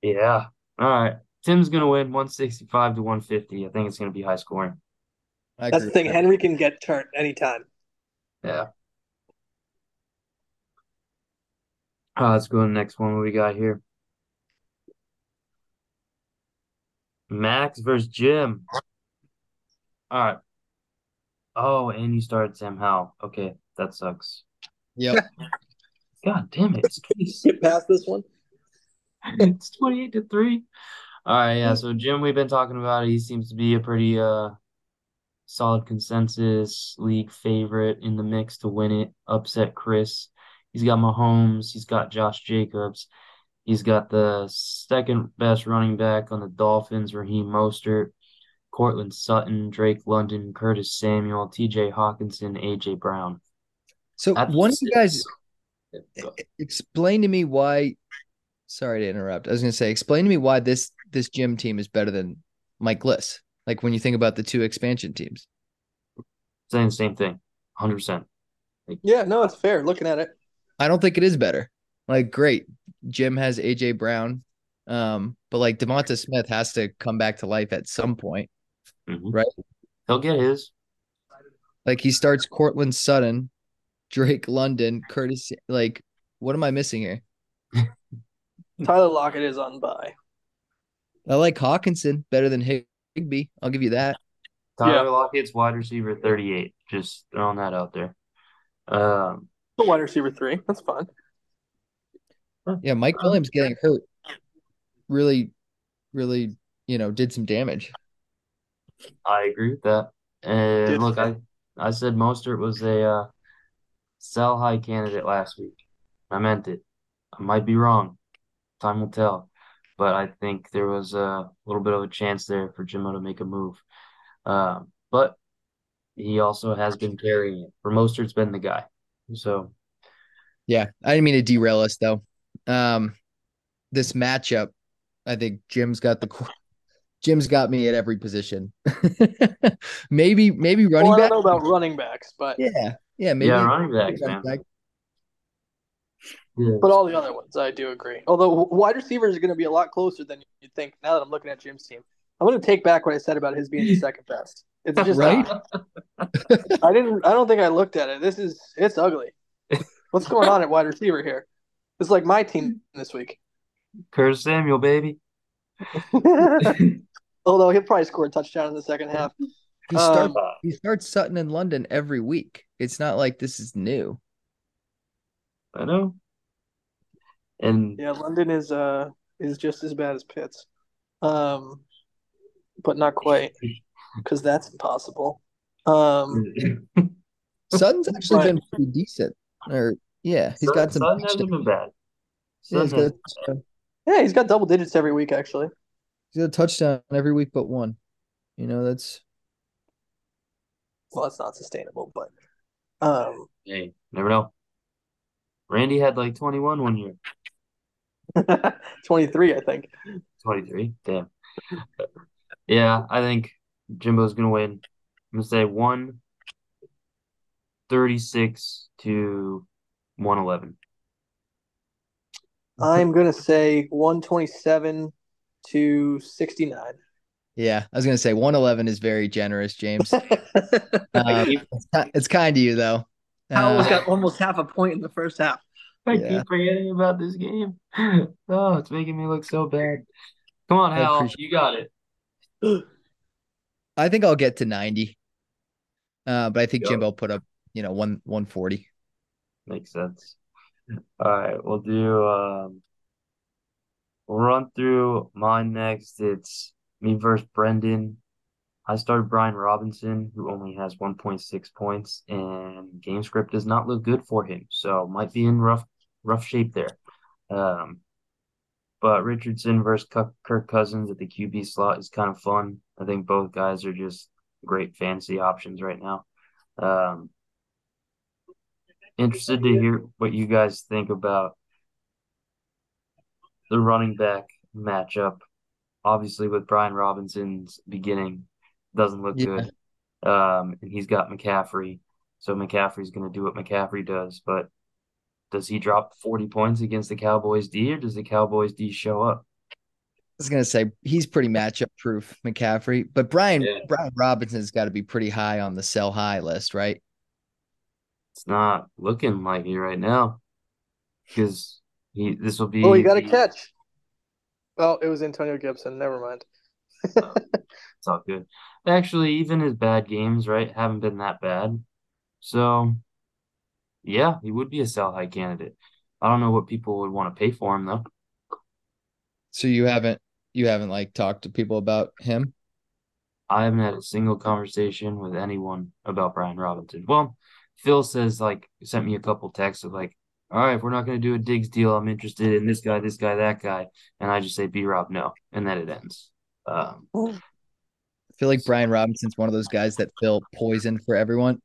yeah. All right. Tim's gonna win 165 to 150. I think it's gonna be high scoring. That's the thing. Henry can get turned anytime. Yeah. Uh, let's go to the next one. What we got here? Max versus Jim. All right. Oh, and you started Sam Howell. Okay, that sucks. Yep. <laughs> God damn it. Get <laughs> past this one. <laughs> It's 28 to 3. All right, yeah. So Jim, we've been talking about it. He seems to be a pretty uh solid consensus league favorite in the mix to win it, upset Chris. He's got Mahomes, he's got Josh Jacobs, he's got the second best running back on the Dolphins, Raheem Mostert, Courtland Sutton, Drake London, Curtis Samuel, TJ Hockenson, AJ Brown. So That's one of you guys explain to me why. Sorry to interrupt. I was gonna say, explain to me why this this Jim team is better than Mike List. Like when you think about the two expansion teams. saying the same thing, 100%. Yeah, no, it's fair. Looking at it. I don't think it is better. Like, great, Jim has AJ Brown, um, but like Devonta Smith has to come back to life at some point. Mhm. Right. He'll get his. Like he starts Courtland Sutton, Drake London, Curtis. Like, what am I missing here? <laughs> Tyler Lockett is on bye. I like Hockenson better than Higbee. I'll give you that. Tyler Lockett's wide receiver 38. Just throwing that out there. Um, The wide receiver three. That's fun. Yeah, Mike Williams getting hurt really, really, you know, did some damage. I agree with that. And Dude. look, I I said Mostert was a uh, sell high candidate last week. I meant it. I might be wrong. Time will tell. But I think there was a little bit of a chance there for Jimmo to make a move. Um, but he also has been carrying it. For Mostert's been the guy. So Yeah, I didn't mean to derail us though. Um, this matchup, I think Jim's got the Jim's got me at every position. <laughs> maybe, maybe running well, I back. don't know about running backs, but Yeah, yeah, maybe yeah, running backs, running man. back. Yeah. but all the other ones, I do agree. Although wide receivers are going to be a lot closer than you'd think. Now that I'm looking at Jim's team, I'm going to take back what I said about his being the <laughs> second best. It's just Right? I didn't. I don't think I looked at it. This is it's ugly. What's going on at wide receiver here? It's like my team this week. Curtis Samuel, baby. <laughs> Although he'll probably score a touchdown in the second half. He starts Um, he starts Sutton in London every week. It's not like this is new. I know. And Yeah, London is uh is just as bad as Pitts, um, but not quite <laughs> because that's impossible. Um, <laughs> Sutton's actually But- been pretty decent. Or yeah, he's got some. Sutton hasn't been bad. Yeah, he's Sutton got, a yeah, he's got double digits every week actually. he's got a touchdown every week but one. You know that's Well, that's not sustainable, but um, Hey, never know. Randy had like 21 one year. <laughs> twenty three, I think. 23. Damn. Yeah, I think Jimbo's gonna win. I'm gonna say 136 to 111. I'm gonna say one twenty seven to sixty nine. yeah. I was gonna say one eleven is very generous, James. Um, <laughs> it's, it's kind of you though. Howell's Uh, got almost half a point in the first half. I Yeah. keep forgetting about this game. <laughs> Oh, it's making me look so bad. Come on, I Hal. appreciate- You got it. <laughs> I think I'll get to ninety. Uh, but I think Go. Jimbo put up, you know, one one forty. Makes sense. All right, we'll do um we'll run through mine next. It's me versus Brendan. I started Brian Robinson, who only has 1.6 points, and game script does not look good for him, so might be in rough rough shape there. Um, but Richardson versus Kirk Cousins at the QB slot is kind of fun. I think both guys are just great fantasy options right now. Um, interested to hear what you guys think about the running back matchup. Obviously, with Brian Robinson's beginning, doesn't look Yeah. good. Um, and he's got McCaffrey. So McCaffrey's going to do what McCaffrey does. But does he drop 40 points against the Cowboys D or does the Cowboys D show up? I was gonna say he's pretty matchup proof, McCaffrey. But Brian yeah. Brian Robinson's got to be pretty high on the sell high list, right? It's not looking like it right now because he this will be. Oh, you got a catch. Oh, it was Antonio Gibson. Never mind. <laughs> it's all good. Actually, even his bad games, right, haven't been that bad. So, yeah, he would be a sell high candidate. I don't know what people would want to pay for him though. So you haven't you haven't like talked to people about him? I haven't had a single conversation with anyone about Brian Robinson. Well, Phil says like sent me a couple texts of like, all right, if we're not going to do a Diggs deal, I'm interested in this guy, this guy, that guy, and I just say B Rob no, and then it ends. Um, I feel like Brian Robinson's one of those guys that fill poison for everyone.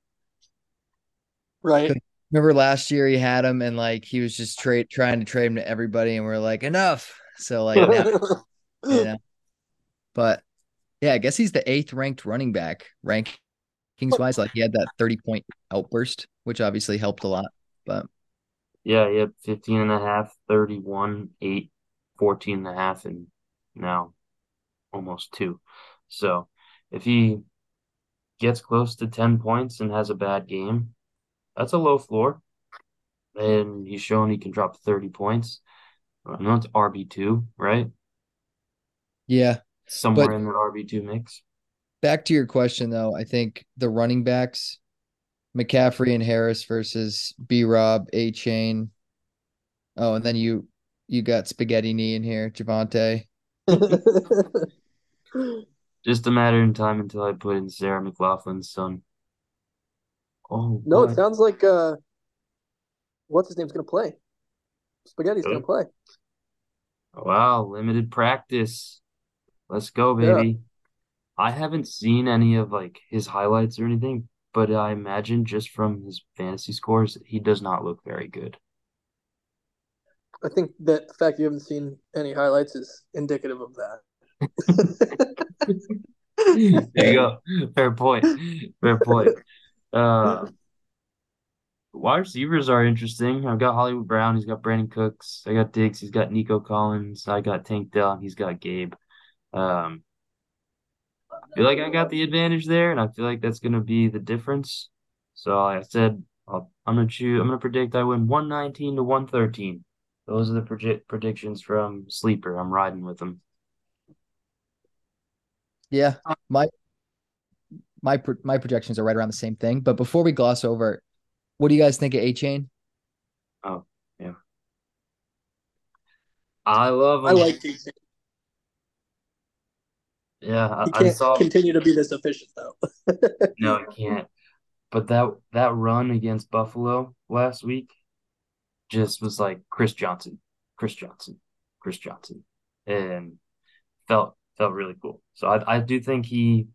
Right. Remember last year he had him and like he was just trade trying to trade him to everybody, and we are like enough. So like, now, you know, but yeah, I guess he's the eighth ranked running back rankings wise. Like he had that 30 point outburst, which obviously helped a lot. But yeah, he had 15 and a half, 31, 8, 14 and a half, and now almost two. So if he gets close to 10 points and has a bad game, that's a low floor. And he's shown he can drop 30 points. I know it's RB2, right? Yeah. Somewhere in the RB2 mix. Back to your question, though, I think the running backs, McCaffrey and Harris versus B Rob, Achane. Oh, and then you you got spaghetti knee in here, Javonte. <laughs> Just a matter of time until I put in Sarah McLachlan's son. Oh no, it sounds like uh what's his name's gonna play. Spaghetti's gonna play. Wow, limited practice. Let's go, baby. Yeah. I haven't seen any of like his highlights or anything, but I imagine just from his fantasy scores, he does not look very good. I think that the fact you haven't seen any highlights is indicative of that. <laughs> there you go. Fair point. Fair point. <laughs> Uh, wide receivers are interesting. I've got Hollywood Brown. He's got Brandin Cooks. I got Diggs. He's got Nico Collins. I got Tank Dell. He's got Gabe. Um, I feel like I got the advantage there, and I feel like that's going to be the difference. So, like I said, i am going to choose. I'm going to predict I win 119 to 113. Those are the predict predictions from Sleeper. I'm riding with them. Yeah, my my my projections are right around the same thing. But before we gloss over what do you guys think of Achane? Oh, yeah. I love him. I like Achane. Yeah, I, he can't saw... continue to be this efficient though. <laughs> no, he can't. But that that run against Buffalo last week just was like Chris Johnson, Chris Johnson, Chris Johnson, and felt felt really cool. So I I do think he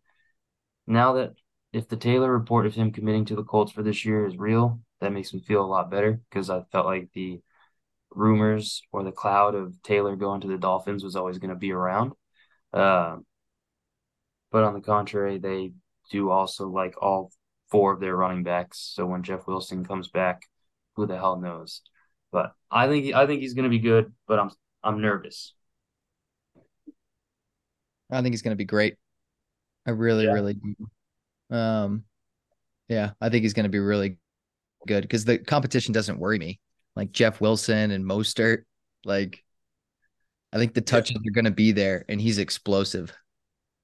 now that if the Taylor report of him committing to the Colts for this year is real, that makes me feel a lot better because I felt like the rumors or the cloud of Taylor going to the Dolphins was always going to be around. Uh, but on the contrary, they do also like all four of their running backs. So when Jeff Wilson comes back, who the hell knows? But I think I think he's going to be good, but I'm I'm nervous. I think he's going to be great. I really, yeah. really do. Um, yeah, I think he's going to be really good because the competition doesn't worry me. Like Jeff Wilson and Mostert, like I think the touches are going to be there, and he's explosive.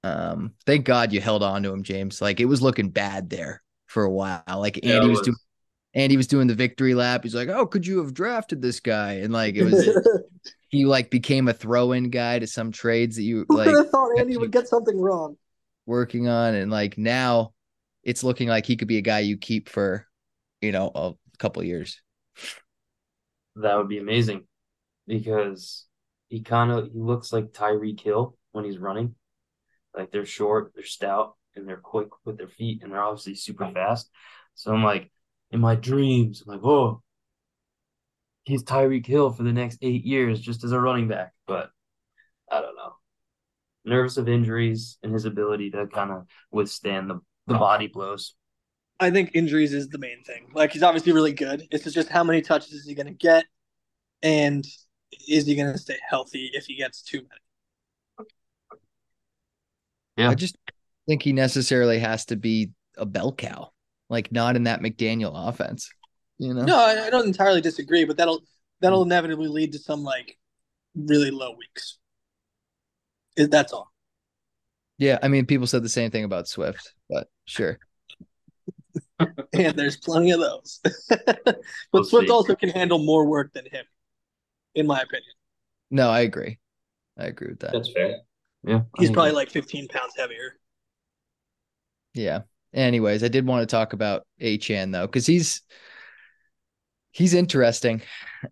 Um, thank God you held on to him, James. Like it was looking bad there for a while. Like Andy yeah, was, was doing, Andy was doing the victory lap. He's like, "Oh, could you have drafted this guy?" And like it was, <laughs> he like became a throw-in guy to some trades that you like. I thought Andy would get something wrong working on, and like now, it's looking like he could be a guy you keep for, you know, a couple years. That would be amazing, because he kind of he looks like Tyreek Hill when he's running. Like they're short, they're stout, and they're quick with their feet, and they're obviously super fast. So I'm like, in my dreams, I'm like, oh, he's Tyreek Hill for the next eight years just as a running back. But I don't know nervous of injuries and his ability to kind of withstand the the oh. body blows. I think injuries is the main thing. Like he's obviously really good. It's just how many touches is he going to get, and is he going to stay healthy if he gets too many? Yeah. I just think he necessarily has to be a bell cow, like not in that McDaniel offense. You know? No, I, I don't entirely disagree, but that'll that'll inevitably lead to some like really low weeks. It- That's all. Yeah, I mean, people said the same thing about Swift, but sure. <laughs> and there's plenty of those. <laughs> but We'll Swift see. also can handle more work than him, in my opinion. No, I agree. I agree with that. That's fair. Yeah. He's think probably that- like 15 pounds heavier. Yeah. Anyways, I did want to talk about Achane though, because he's he's interesting.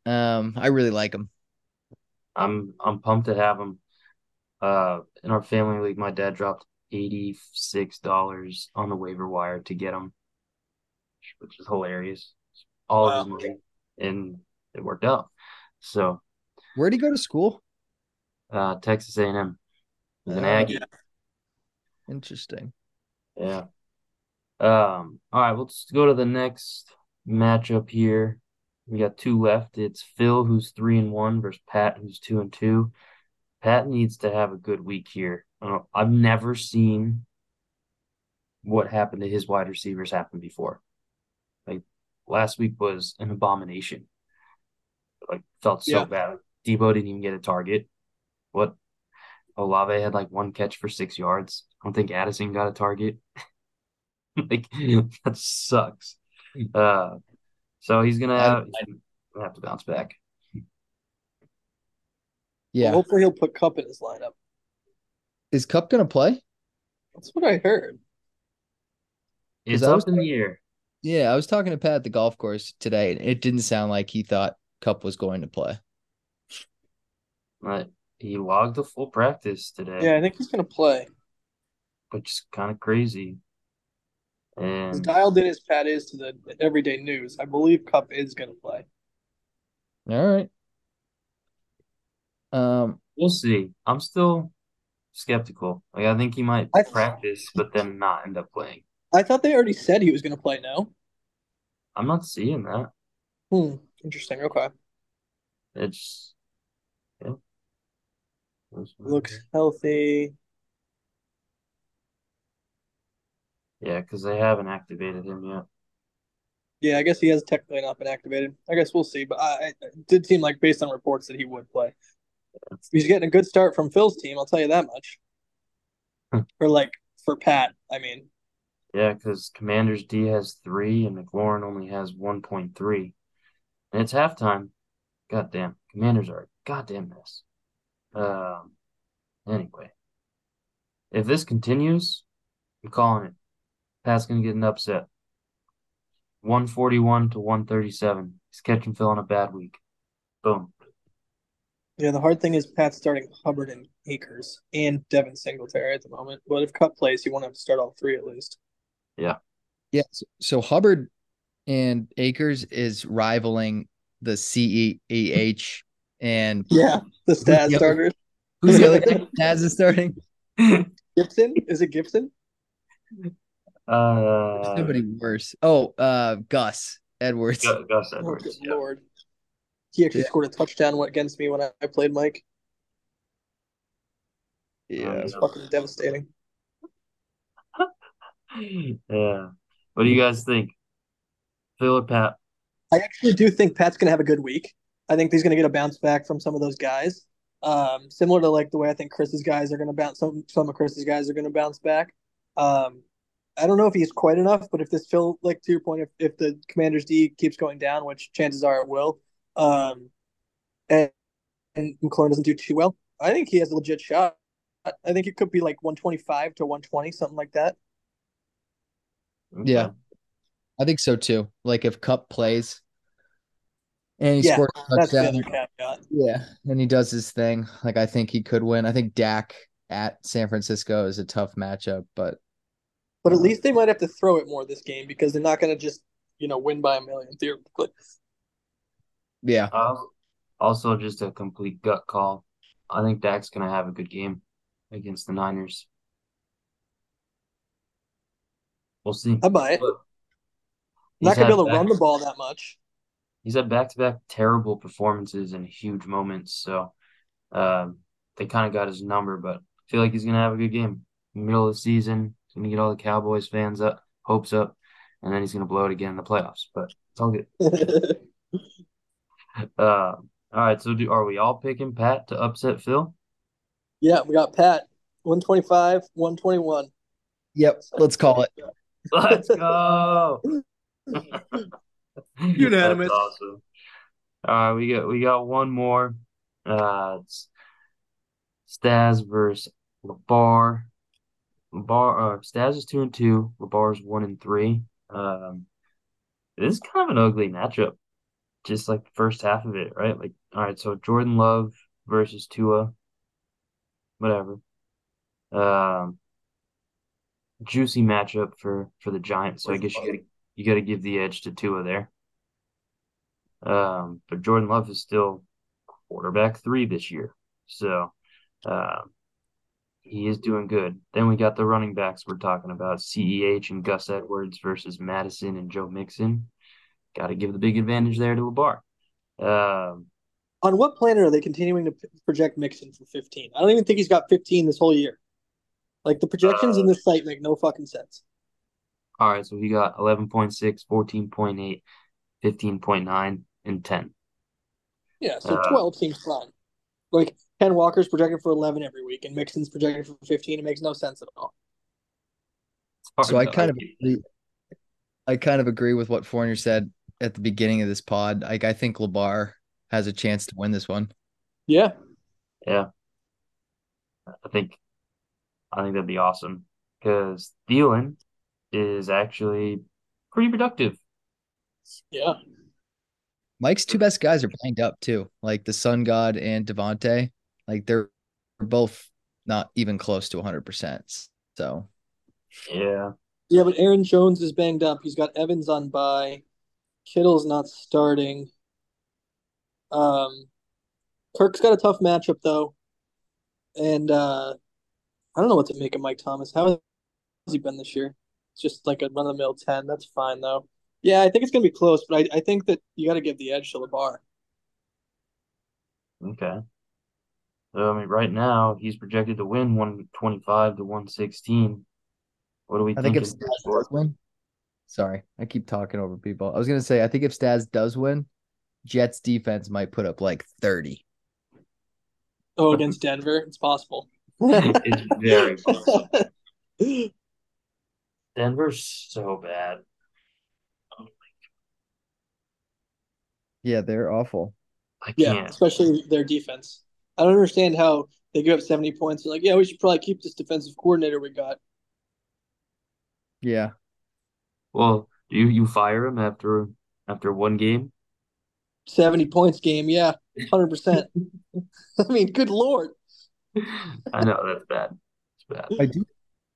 Um, I really like him. I'm I'm pumped to have him. Uh, in our family league, my dad dropped eighty six dollars on the waiver wire to get him, which is hilarious. All of his money, and it worked out. So, Where'd he go to school? uh, Texas A and M is an Oh, Aggie. yeah. Interesting. Yeah. Um. All right. Let's go to the next matchup here. We got two left. It's Phil, who's three and one, versus Pat, who's two and two. Pat needs to have a good week here. Uh, I've never seen what happened to his wide receivers happen before. Like last week was an abomination. Like felt so Yeah. bad. Deebo didn't even get a target. What? Olave had like one catch for six yards. I don't think Addison got a target. <laughs> like <laughs> that sucks. Uh, so he's gonna have, he's gonna have to bounce back. Yeah. Well, hopefully he'll put Kupp in his lineup. Is Kupp gonna play? That's what I heard. It's I up was- in the air. Yeah, I was talking to Pat at the golf course today, and it didn't sound like he thought Kupp was going to play. But he logged a full practice today, Yeah, I think he's gonna play. which is kind of crazy. As And dialed in as Pat is to the everyday news, I believe Kupp is gonna play. All right. Um, we'll see. I'm still skeptical. Like I think he might I- practice, but then not end up playing. I thought they already said he was gonna play. No. I'm not seeing that. Hmm. Interesting. Okay. It's yeah. Looks healthy. Yeah, because they haven't activated him yet. Yeah, I guess he has technically not been activated. I guess we'll see, but I, I- it did seem like based on reports that he would play. He's getting a good start from Phil's team, I'll tell you that much. Hmm. or like for Pat, I mean. Yeah, because Commanders D has three and McLaurin only has 1.3. And it's halftime. Goddamn. Commanders are a goddamn mess. Um, anyway. If this continues, I'm calling it. Pat's gonna get an upset. 141 to 137. He's catching Phil on a bad week. Boom. Yeah, the hard thing is Pat's starting Hubbard and Akers and Devin Singletary at the moment. But if Kupp plays, you won't have to start all three at least. yeah. So, so Hubbard and Akers is rivaling the CEH and <laughs> Yeah, the stat Yeah. starters. who's the other guy Taz is starting? Gibson? Is it Gibson? Uh, Somebody worse. Oh, uh, Gus Edwards. Gu- Gus Oh, Edwards. good yeah. lord. He actually Yeah. scored a touchdown against me when I played Mike. Yeah. It was fucking devastating. <laughs> Yeah. What do you guys think? Phil or Pat? I actually do think Pat's gonna have a good week. I think he's gonna get a bounce back from some of those guys. Um, similar to like the way I think Chris's guys are gonna bounce. Some some of Chris's guys are gonna bounce back. Um, I don't know if he's quite enough, but if this Phil, like to your point, if, if the Commanders D keeps going down, which chances are it will, um, and and McLaurin doesn't do too well, I think he has a legit shot. I I think it could be like 125 to 120, something like that. Yeah. I think so too. Like if Kupp plays and he Yeah, scores a touchdown, yeah, and he does his thing. Like I think he could win. I think Dak at San Francisco is a tough matchup, but But at least they might have to throw it more this game because they're not going to just, you know, win by a million theoretically. Yeah, Uh, also, just a complete gut call. I think Dak's gonna have a good game against the Niners. We'll see. I buy it. Not gonna be able to run the ball that much. He's had back-to-back terrible performances and huge moments, so um, they kind of got his number. But I feel like he's gonna have a good game. Middle of the season, he's gonna get all the Cowboys fans up, hopes up, and then he's gonna blow it again in the playoffs. But it's all good. <laughs> Uh, all right, so do are we all picking Pat to upset Phil? yeah, we got Pat, 125, 121. Yep, let's call it. Let's go. <laughs> <laughs> Unanimous. That's awesome. All right, we got we got one more. Uh, it's Staz versus Labar. Labar, uh, Staz is two and two. Labar's one and three. Um, this is kind of an ugly matchup. Just like the first half of it, right? Like, all right, so Jordan Love versus Tua. Whatever. Um, juicy matchup for for the Giants. So I guess you gotta you gotta give the edge to Tua there. Um, but Jordan Love is still quarterback three this year, so um, he is doing good. Then we got the running backs we're talking about: Ceh and Gus Edwards versus Mattison and Joe Mixon. Got to give the big advantage there to Labar. Um, On what planet are they continuing to project Mixon for 15? I don't even think he's got 15 this whole year. Like the projections in this site make no fucking sense. all right, so we got 11.6, 14.8, 15.9, and 10. Yeah, so Uh, 12 seems fine. Like Ken Walker's projected for 11 every week, and Mixon's projected for 15. It makes no sense at all. So I kind of agree, I kind of agree with what Fournier said at the beginning of this pod. Like I think Labar has a chance to win this one. Yeah, Yeah. I think I think that'd be awesome because Thielen is actually pretty productive. yeah. Mike's two best guys are banged up too. Like the Sun God and Devontae. Like they're both not even close to 100%. So Yeah. Yeah, but Aaron Jones is banged up. He's got Evans on bye. Kittle's not starting. Um, Kirk's got a tough matchup though, and uh, I don't know what to make of Mike Thomas. How has he been this year? It's just like a run of the mill ten. That's fine though. Yeah, I think it's gonna be close, but I, I think that you got to give the edge to Labar. Okay. So, I mean, right now he's projected to win 125 to 116. What do we I think if thinking? Staz win, sorry, I keep talking over people. I was gonna say I think if Staz does win, Jets defense might put up like 30. Oh, against Denver, it's possible. It's very <laughs> possible. Denver's so bad. Oh my god. yeah, they're awful. I Yeah, can't. especially their defense. I don't understand how they give up 70 points. They're like, yeah, we should probably keep this defensive coordinator we got. Yeah. Well, you you fire him after after one game? 70 points game. Yeah, 100%. <laughs> I mean, good Lord. <laughs> I know that's bad. It's bad. I do.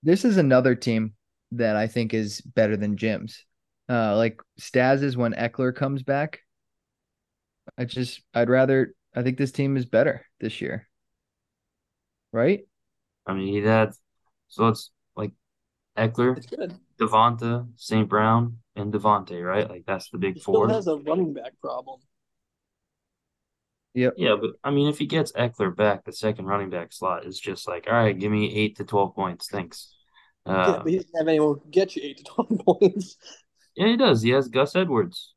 This is another team that I think is better than Jim's. Uh, like Staz is when Ekeler comes back. I just, I'd rather. I think this team is better this year. Right? I mean, he had so it's like Ekeler, It's good. Devonta, St. Brown, and Devontae, right? Like that's the big He still four. has a running back problem. Yep. Yeah, but I mean, if he gets Ekeler back, the second running back slot is just like, all right, give me eight to twelve points, thanks. yeah, Uh, but he doesn't have anyone who can get you 8 to 12 <laughs> points. yeah, he does. He has Gus Edwards.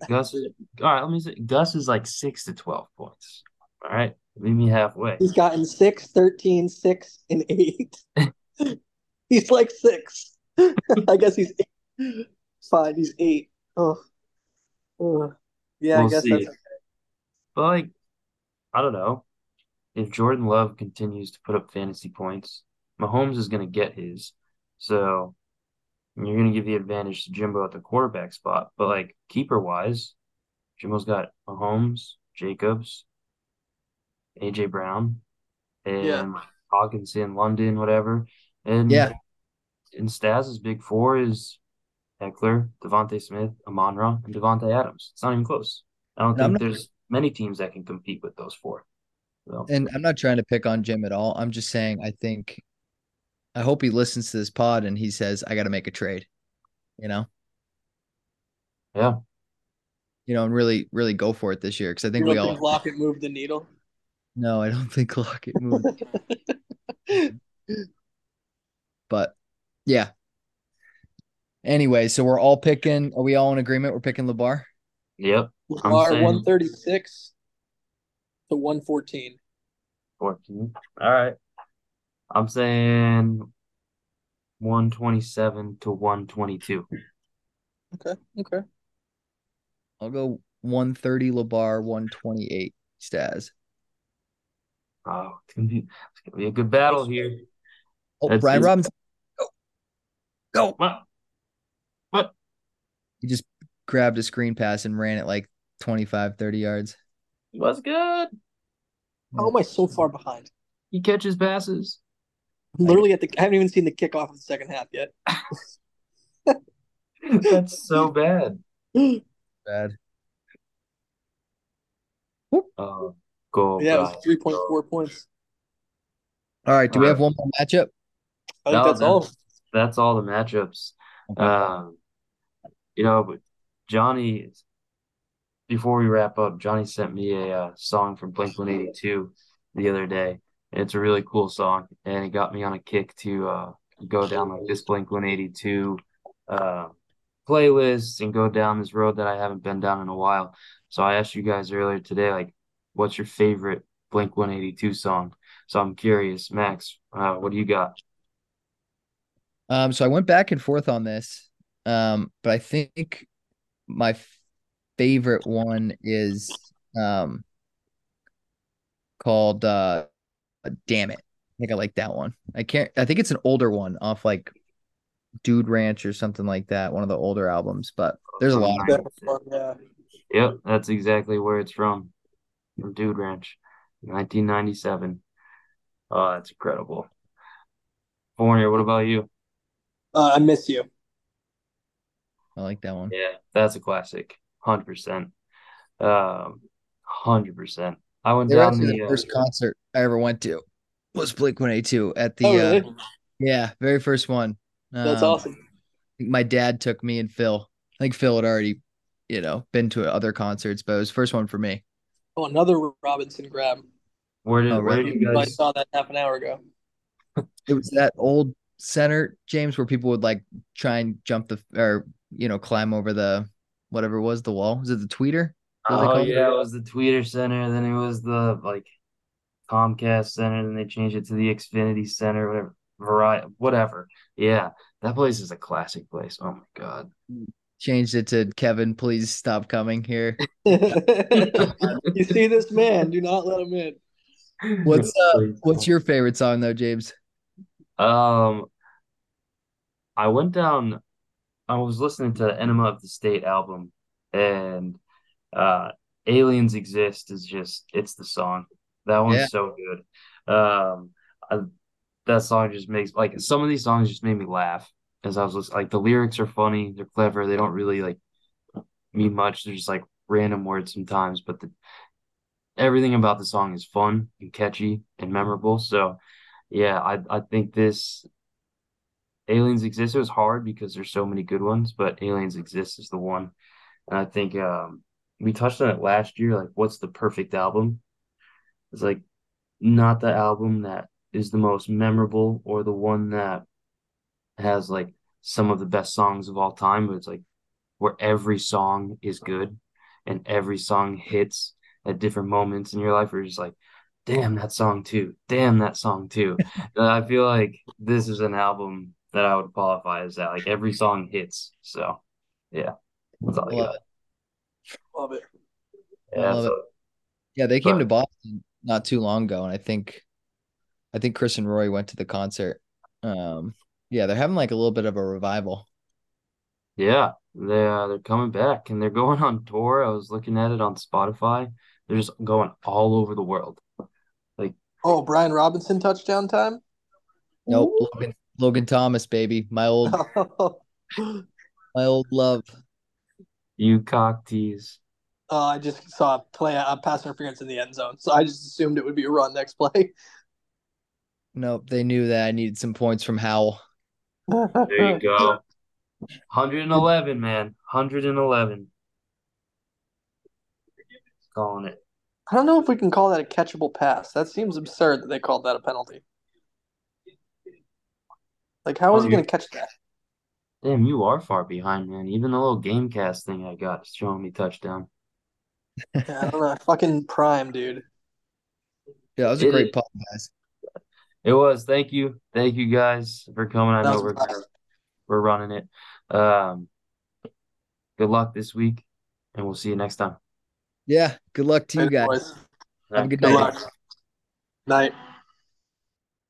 <laughs> Gus is all right. Let me say, Gus is like six to twelve points. All right, meet me halfway. He's gotten 6, 13, 6, and 8. <laughs> he's like 6. <laughs> I guess he's 8. Fine, he's 8. Oh. Yeah, I We'll guess see. that's But like, I don't know. If Jordan Love continues to put up fantasy points, Mahomes is going to get his. So you're going to give the advantage to Jimbo at the quarterback spot. But like keeper wise, Jimbo's got Mahomes, Jacobs, AJ Brown, and Yeah. Hockenson, London, whatever. And Yeah. And Staz's big four is Ekeler, Devontae Smith, Amon Ra, and Davante Adams. It's not even close. I don't And think not- there's many teams that can compete with those four. So And I'm not trying to pick on Jim at all. I'm just saying I think I hope he listens to this pod and he says, I got to make a trade, you know? Yeah. You know, and really, really go for it this year. Cause I think You we don't all, think Lockett moved the needle? no, I don't think Lockett moved. <laughs> but yeah. Anyway, so we're all picking, are we all in agreement? We're picking LeBar? Yep. I'm Lamar saying- 136 to 114. 14. All right. I'm saying 127 to 122. Okay. Okay. I'll go 130 LeBar, 128 Staz. Oh, it's gonna be, it's gonna be a good battle here. Oh, That's- Brian it's- Robinson. Go. Go. What? What? He just grabbed a screen pass and ran it like 25, 30 yards. He was good? How am I so far behind? He catches passes. I'm literally at the. I haven't even seen the kickoff of the second half yet. <laughs> That's so bad. <gasps> Bad. Oh, go. yeah, it Brian. was three point four points. All right. Do we All have one more matchup? I think No, that's all. That's all the matchups. Okay. Um, you know, but Johnny, before we wrap up, Johnny sent me a uh, song from Blink 182 the other day. And it's a really cool song, and it got me on a kick to uh, go down like this Blink 182 uh, playlist and go down this road that I haven't been down in a while. So I asked you guys earlier today, like, what's your favorite Blink 182 song? So I'm curious, Max, uh, what do you got? Um, so I went back and forth on this. Um, but I think my f- favorite one is um called uh Dammit. I think I like that one. I can't I think it's an older one off like Dude Ranch or something like that, one of the older albums, but there's a lot of That yeah. Yep, that's exactly where it's from. From Dude Ranch, 1997. Oh, that's incredible. Fournier, what about you? Uh, I miss you. I like that one. Yeah, that's a classic. 100%. Um, 100%. I went They were down actually the, the uh, first concert I ever went to was Blink 182 at the Oh, uh really? yeah, very first one. That's Um, awesome. my dad took me and Phil. I think Phil had already, you know, been to other concerts, but it was the first one for me. Oh, another Robinson grab. where did Oh, where did you I guys saw that half an hour ago. It was that old center, James, where people would like try and jump the or you know climb over the whatever it was the wall. Was it the tweeter? What do they Oh call it? yeah, it was the Tweeter Center, then it was the like Comcast Center, then they changed it to the Xfinity Center, whatever, Variety, whatever. Yeah, that place is a classic place. Oh my God. Changed it to Kevin. Please stop coming here. <laughs> <laughs> you see this man? Do not let him in. What's uh, what's your favorite song though, James? Um, I went down. I was listening to the Enema of the State album, and uh, "Aliens Exist" is just it's the song. That one's Yeah. so good. Um, I, that song just makes like some of these songs just made me laugh as I was listening. Like the lyrics are funny, they're clever, they don't really like mean much. They're just like random words sometimes, but the everything about the song is fun and catchy and memorable. So yeah, I I think this Aliens Exist It was hard because there's so many good ones, but Aliens Exist is the one. And I think um we touched on it last year, like what's the perfect album? It's like not the album that is the most memorable or the one that has like some of the best songs of all time, but it's like where every song is good and every song hits at different moments in your life where you're just like, damn that song too, damn that song too. <laughs> I feel like this is an album that I would qualify as that. Like every song hits. So yeah, that's all I Love got. Love it. Yeah, love so- Yeah, they came But- to Boston not too long ago, and I think, I think Chris and Roy went to the concert. Um, yeah, they're having like a little bit of a revival. Yeah, they uh, they're coming back and they're going on tour. I was looking at it on Spotify. They're just going all over the world. Like oh, Brian Robinson touchdown time. Nope, Logan, Logan Thomas, baby, my old, oh, <laughs> my old love. You cock tease. Oh, I just saw a play a pass interference in the end zone, so I just assumed it would be a run next play. Nope. They knew that I needed some points from Howell. There you go. <laughs> 111, man. 111. Calling it. I don't know if we can call that a catchable pass. That seems absurd that they called that a penalty. Like, how is Oh, he going to catch that? Damn, you are far behind, man. Even the little game cast thing I got is showing me touchdown. Yeah, I don't know. Fucking prime, dude. Yeah, that was a It great is. pod, guys. It was. Thank you. Thank you guys for coming. I That know we're a we're running it. Um, good luck this week, and we'll see you next time. Yeah. Good luck to you guys. boys. Have a good Good night. luck. Night.